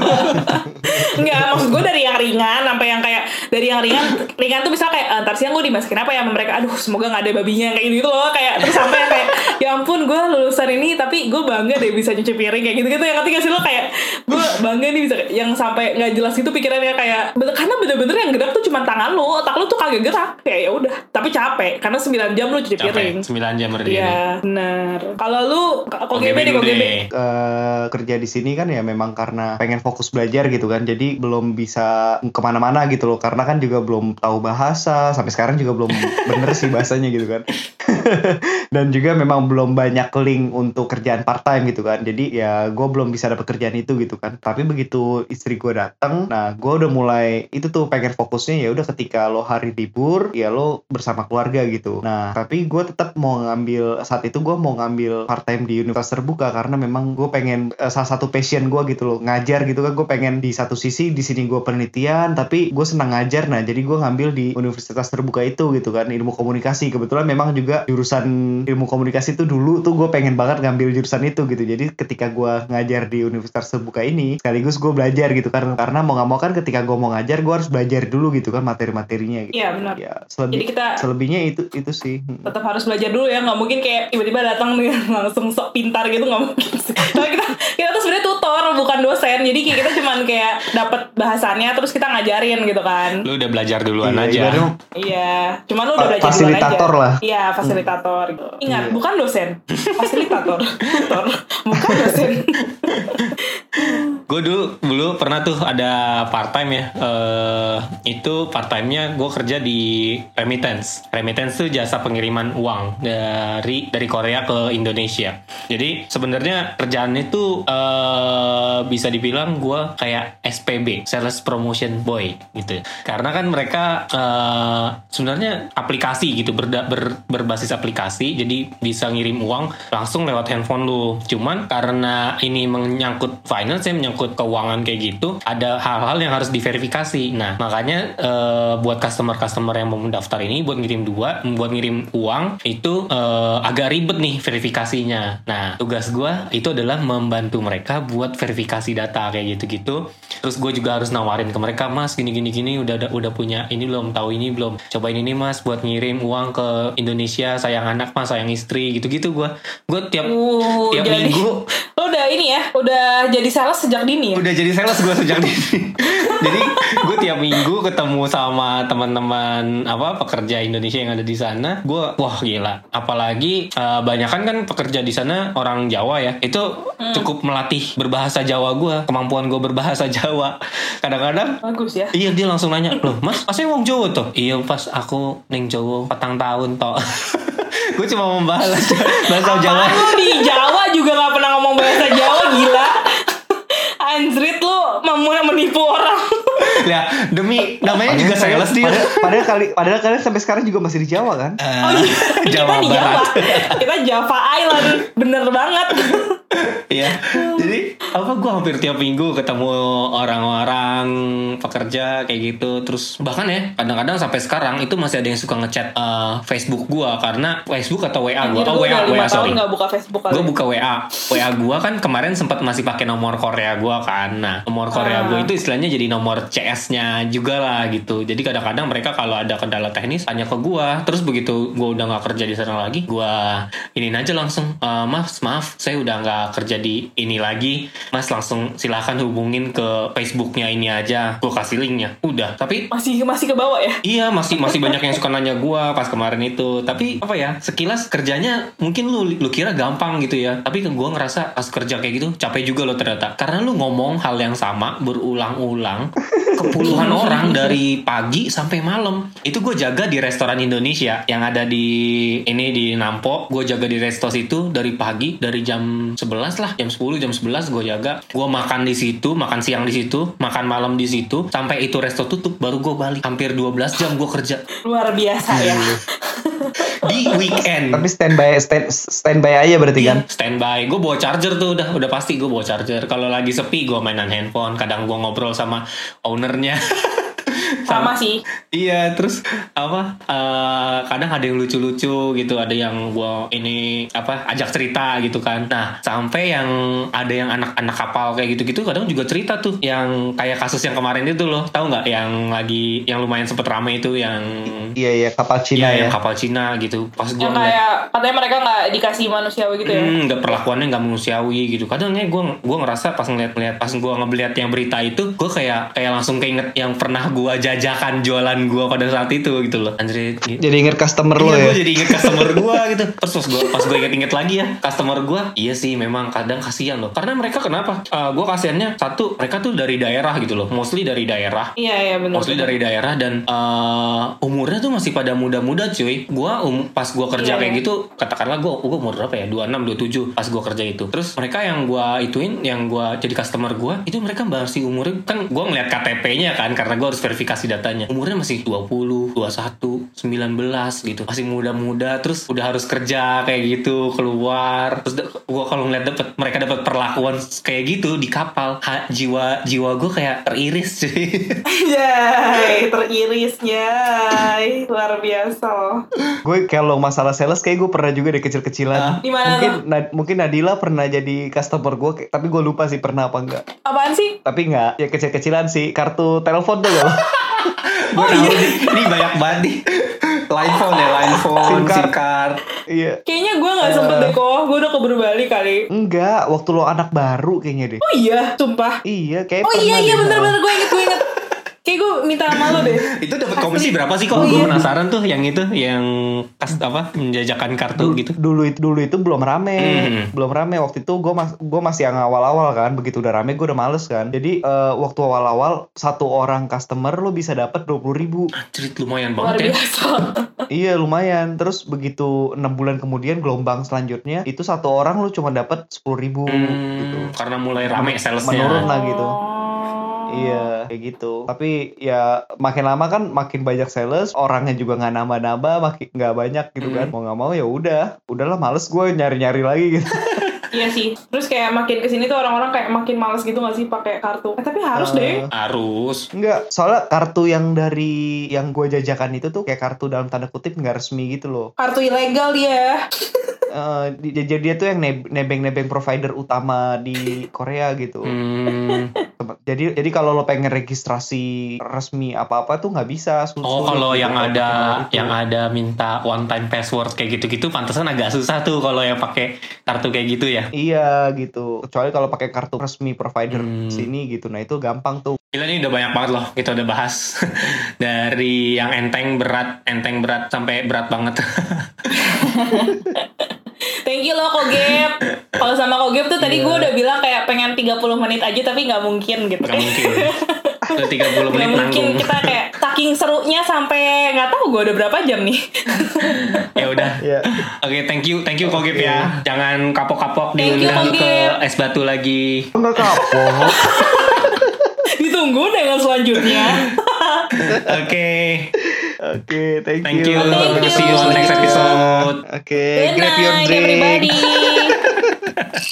Enggak, maksud gue dari yang ringan sampai yang kayak dari yang ringan ringan tuh bisa kayak "Eh, ntar siang gue dimasakin apa ya sama mereka? Aduh semoga nggak ada babinya kayak gitu loh. Kayak terus sampai yang kayak ya ampun gue lulusan ini tapi gue bangga deh bisa cuci piring kayak gitu gitu yang gak sih lo? Kayak gue bangga nih bisa yang sampai nggak jelas itu pikirannya kayak karena bener-bener yang gerak tuh cuma tangan lo. Otak lo tuh kagak gerak. Kayak ya udah. Tapi capek karena 9 jam lo cuci piring. Capek 9 jam berdiri. Iya, benar. Kalau lu kok GB deh, kok deh. Eh, kerja di sini kan ya memang karena pengen fokus belajar gitu kan. Jadi belum bisa ke mana-mana gitu loh. Karena kan juga belum tahu bahasa. Sampai sekarang juga belum bener sih bahasanya gitu kan. Dan juga memang belum banyak link untuk kerjaan part time gitu kan. Jadi ya gue belum bisa dapet kerjaan itu gitu kan. Tapi begitu istri gue datang nah gue udah mulai itu tuh pengen fokusnya ya udah ketika lo hari libur ya lo bersama keluarga gitu. Nah tapi gue tetap mau ngambil saat itu gue mau ngambil part time di universitas terbuka karena memang gue pengen eh, salah satu passion gue gitu loh ngajar gitu kan. Gue pengen di satu sisi di sini gue penelitian tapi gue senang ngajar. Nah jadi gue ngambil di universitas terbuka itu gitu kan ilmu komunikasi. Kebetulan memang juga jurusan ilmu komunikasi itu dulu tuh gue pengen banget ngambil jurusan itu gitu. Jadi ketika gue ngajar di universitas terbuka ini sekaligus gue belajar gitu kan. Karena mau nggak mau kan ketika gue mau ngajar gue harus belajar dulu gitu kan materi-materinya gitu. Iya benar. ya selebih, Jadi kita- selebihnya itu itu sih. Tetap harus belajar dulu ya. Nggak mungkin kayak tiba-tiba datang nih langsung sok pintar gitu nggak mungkin sih. Karena kita kita tuh sebenarnya tutor bukan dosen jadi kayak kita cuman kayak dapat bahasannya terus kita ngajarin gitu kan Lu udah belajar duluan Iya, aja. ibaratnya iya cuman lu udah belajar fasilitator duluan aja. lah. iya fasilitator gitu ingat Iya. bukan dosen fasilitator tutor bukan dosen Gue dulu dulu pernah tuh ada part time ya. Eh itu part time-nya gue kerja di remittance. Remittance tuh jasa pengiriman uang dari dari Korea ke Indonesia. Jadi sebenarnya kerjaan itu eh bisa dibilang gue kayak SPB, sales promotion boy gitu. Karena kan mereka eh sebenarnya aplikasi gitu berda- ber- berbasis aplikasi jadi bisa ngirim uang langsung lewat handphone lu. Cuman karena ini menyangkut finance ya menyangkut keuangan kayak gitu, ada hal-hal yang harus diverifikasi. Nah, makanya eh, buat customer-customer yang mau mendaftar ini buat ngirim dua, buat ngirim uang itu eh, agak ribet nih verifikasinya. Nah, tugas gua itu adalah membantu mereka buat verifikasi data kayak gitu-gitu. Terus gue juga harus nawarin ke mereka, Mas, gini gini gini udah udah, udah punya ini belum tahu ini belum. Cobain ini Mas buat ngirim uang ke Indonesia, sayang anak Mas, sayang istri gitu-gitu gua. Gue tiap uh, tiap jadi minggu. Lo udah ini ya udah jadi sales sejak dini ya? Udah jadi sales gue sejak dini. Jadi gue tiap minggu ketemu sama teman-teman apa pekerja Indonesia yang ada di sana. Gue wah gila. Apalagi eh, banyak kan kan pekerja di sana orang Jawa ya. Itu cukup melatih berbahasa Jawa gue kemampuan gue berbahasa Jawa kadang-kadang bagus ya. Iya dia langsung nanya loh mas masnya wong Jawa tuh iya pas aku neng Jawa patang tahun toh. Gue cuma membahas bahasa Jawa. lo di Jawa juga gak pernah ngomong bahasa Jawa gila. Anjrit lo mau menipu orang ya demi namanya juga sales dia padahal, padahal kali padahal kalian sampai sekarang juga masih di Jawa kan Oh iya Jawa Kita Barat. Jawa Kita Java Island Bener banget Iya. Jadi apa gue hampir tiap minggu ketemu orang-orang pekerja kayak gitu. Terus bahkan ya kadang-kadang sampai sekarang itu masih ada yang suka ngechat eh, Facebook gue karena Facebook atau WA gue. Oh gue WA, WA sorry. gak buka Facebook kali Gue buka WA. WA gue kan kemarin sempat masih pakai nomor Korea gue kan. Nah nomor Korea Ah. gue itu istilahnya jadi nomor CS-nya juga lah gitu. Jadi kadang-kadang mereka kalau ada kendala teknis tanya ke gue. Terus begitu gue udah nggak kerja di sana lagi, gue ini aja langsung, "Eh, mas maaf saya udah nggak kerja di ini lagi. Mas langsung silahkan hubungin ke Facebooknya ini aja. Gue kasih linknya. Udah. Tapi Masih masih ke bawah ya Iya masih masih banyak yang suka nanya gua pas kemarin itu. Tapi apa ya sekilas kerjanya mungkin lu lu kira gampang gitu ya. Tapi gua ngerasa pas kerja kayak gitu capek juga loh ternyata. Karena lu ngomong hal yang sama berulang-ulang ke puluhan orang dari pagi sampai malam. Itu gue jaga di restoran Indonesia yang ada di ini di Nampo. Gue jaga di resto situ dari pagi dari jam 11 lah, jam 10 jam 11 gue jaga. Gue makan di situ, makan siang di situ, makan malam di situ sampai itu resto tutup baru gue balik. Hampir 12 jam gue kerja Luar biasa ya di weekend. tapi standby stand, standby aja berarti kan Iya, standby. Gue bawa charger tuh udah udah pasti gue bawa charger. Kalau lagi sepi gue mainan handphone. Kadang gue ngobrol sama ownernya. Sama sih Iya, terus apa? eh, kadang ada yang lucu-lucu gitu, ada yang gua ini apa ajak cerita gitu kan. Nah, sampai yang ada yang anak-anak kapal kayak gitu-gitu, kadang juga cerita tuh, yang kayak kasus yang kemarin itu loh, tahu nggak? Yang lagi yang lumayan sempet rame itu, yang iya iya kapal Cina Iya, ya yang kapal Cina gitu. Pas gua Yang kayak Katanya mereka gak dikasih manusiawi gitu ya Hmm, nggak perlakuannya nggak manusiawi gitu. Kadangnya gue gua ngerasa pas ngeliat ngeliat pas gue ngeliat yang berita itu, gue kayak kayak langsung keinget yang pernah gua jajakan jualan gua pada saat itu gitu loh. Anjir. i- Jadi inget customer lo Iya, ya. gue jadi inget customer gue gitu. Terus pas gue pas gue inget-inget lagi ya, customer gue, iya sih memang kadang kasihan loh. Karena mereka kenapa? gue kasihannya satu, mereka tuh dari daerah gitu loh, mostly dari daerah. Iya iya benar. Mostly dari daerah dan eh, umurnya tuh masih pada muda-muda cuy. Gua um, pas gua kerja Iya, kayak iya. gitu, katakanlah gua gua umur berapa ya? 26, 27 pas gua kerja itu. Terus mereka yang gua ituin, yang gua jadi customer gua, itu mereka masih umurnya kan gua ngeliat KTP-nya kan karena gua harus verifikasi datanya. Umurnya masih 20, 21, 19 gitu. Masih muda-muda terus udah harus kerja kayak gitu, keluar. Terus gua kalau ngeliat dapet mereka dapat perlakuan kayak gitu di kapal, ha- jiwa jiwa gua kayak teriris cuy. Jai, teriris Jai. Luar biasa loh. Gue kalau masalah sales kayak gue pernah juga deh kecil-kecilan. Di mana mungkin Na- mungkin Nadila pernah jadi customer gue, tapi gue lupa sih pernah apa enggak. Apaan sih? Tapi enggak, ya kecil-kecilan sih. Kartu telepon tuh loh. Gue tahu nih, ini banyak banget nih. Line phone ya, line phone, SIM card. SIM card. iya. Kayaknya gue gak sempet deh kok. Gue udah keburu balik kali. Enggak, waktu lo anak baru kayaknya deh. Oh iya, sumpah. Iya, kayak Oh iya iya bener-bener gue inget gue inget. Kayak gue minta sama lo deh. Itu dapat komisi berapa sih kok? Oh, gue iya. penasaran tuh yang itu, yang kas apa menjajakan kartu Dulu, gitu. dulu itu dulu itu belum rame, Hmm. belum rame waktu itu gue mas gue masih yang awal-awal kan, begitu udah rame gue udah males kan. Jadi eh, waktu awal-awal satu orang customer lo bisa dapat dua puluh ribu. Anjir, lumayan Luar banget ya. biasa. iya lumayan. Terus begitu enam bulan kemudian gelombang selanjutnya itu satu orang lo cuma dapat sepuluh ribu gitu. Hmm, karena mulai rame salesnya. Menurun lah gitu. Oh. Iya kayak gitu. Tapi ya makin lama kan makin banyak sales, orangnya juga nggak nambah-nambah, makin nggak banyak gitu kan. Mau nggak mau ya udah, udahlah males gue nyari-nyari lagi gitu. Iya sih. Terus kayak makin ke sini tuh orang-orang kayak makin males gitu gak sih pakai kartu. Eh, tapi harus Eh, deh. Harus. Enggak, soalnya kartu yang dari yang gue jajakan itu tuh kayak kartu dalam tanda kutip nggak resmi gitu loh. Kartu ilegal dia. Eh, di- jadi dia tuh yang neb- nebeng-nebeng provider utama di Korea gitu. Hmm. Jadi jadi kalau lo pengen registrasi resmi apa-apa tuh nggak bisa. sulit- Oh, kalau gitu, yang ada pakai itu. yang ada minta one time password kayak gitu-gitu pantesan agak susah tuh kalau yang pakai kartu kayak gitu ya. Iya gitu. Kecuali kalau pakai kartu resmi provider Hmm. sini gitu. Nah itu gampang tuh. Gila nih udah banyak banget loh kita udah bahas dari yang enteng berat, enteng berat sampai berat banget. Thank you loh Kogep. Kalau sama Kogep tuh tadi gue udah bilang kayak pengen 30 menit aja tapi nggak mungkin gitu. Gak mungkin. Udah 30 Nggak menit mungkin nanggung. kita kayak saking serunya sampai nggak tahu gue udah berapa jam nih. Ya udah. Iya. Oke, thank you, thank you Kogip ya. Jangan kapok-kapok Thank you, diundang ke es batu lagi. Enggak kapok. Ditunggu dengan selanjutnya. Oke, Oke, okay, thank, thank you. you. Thank you. See you on next episode. Oke, okay, grab your drink.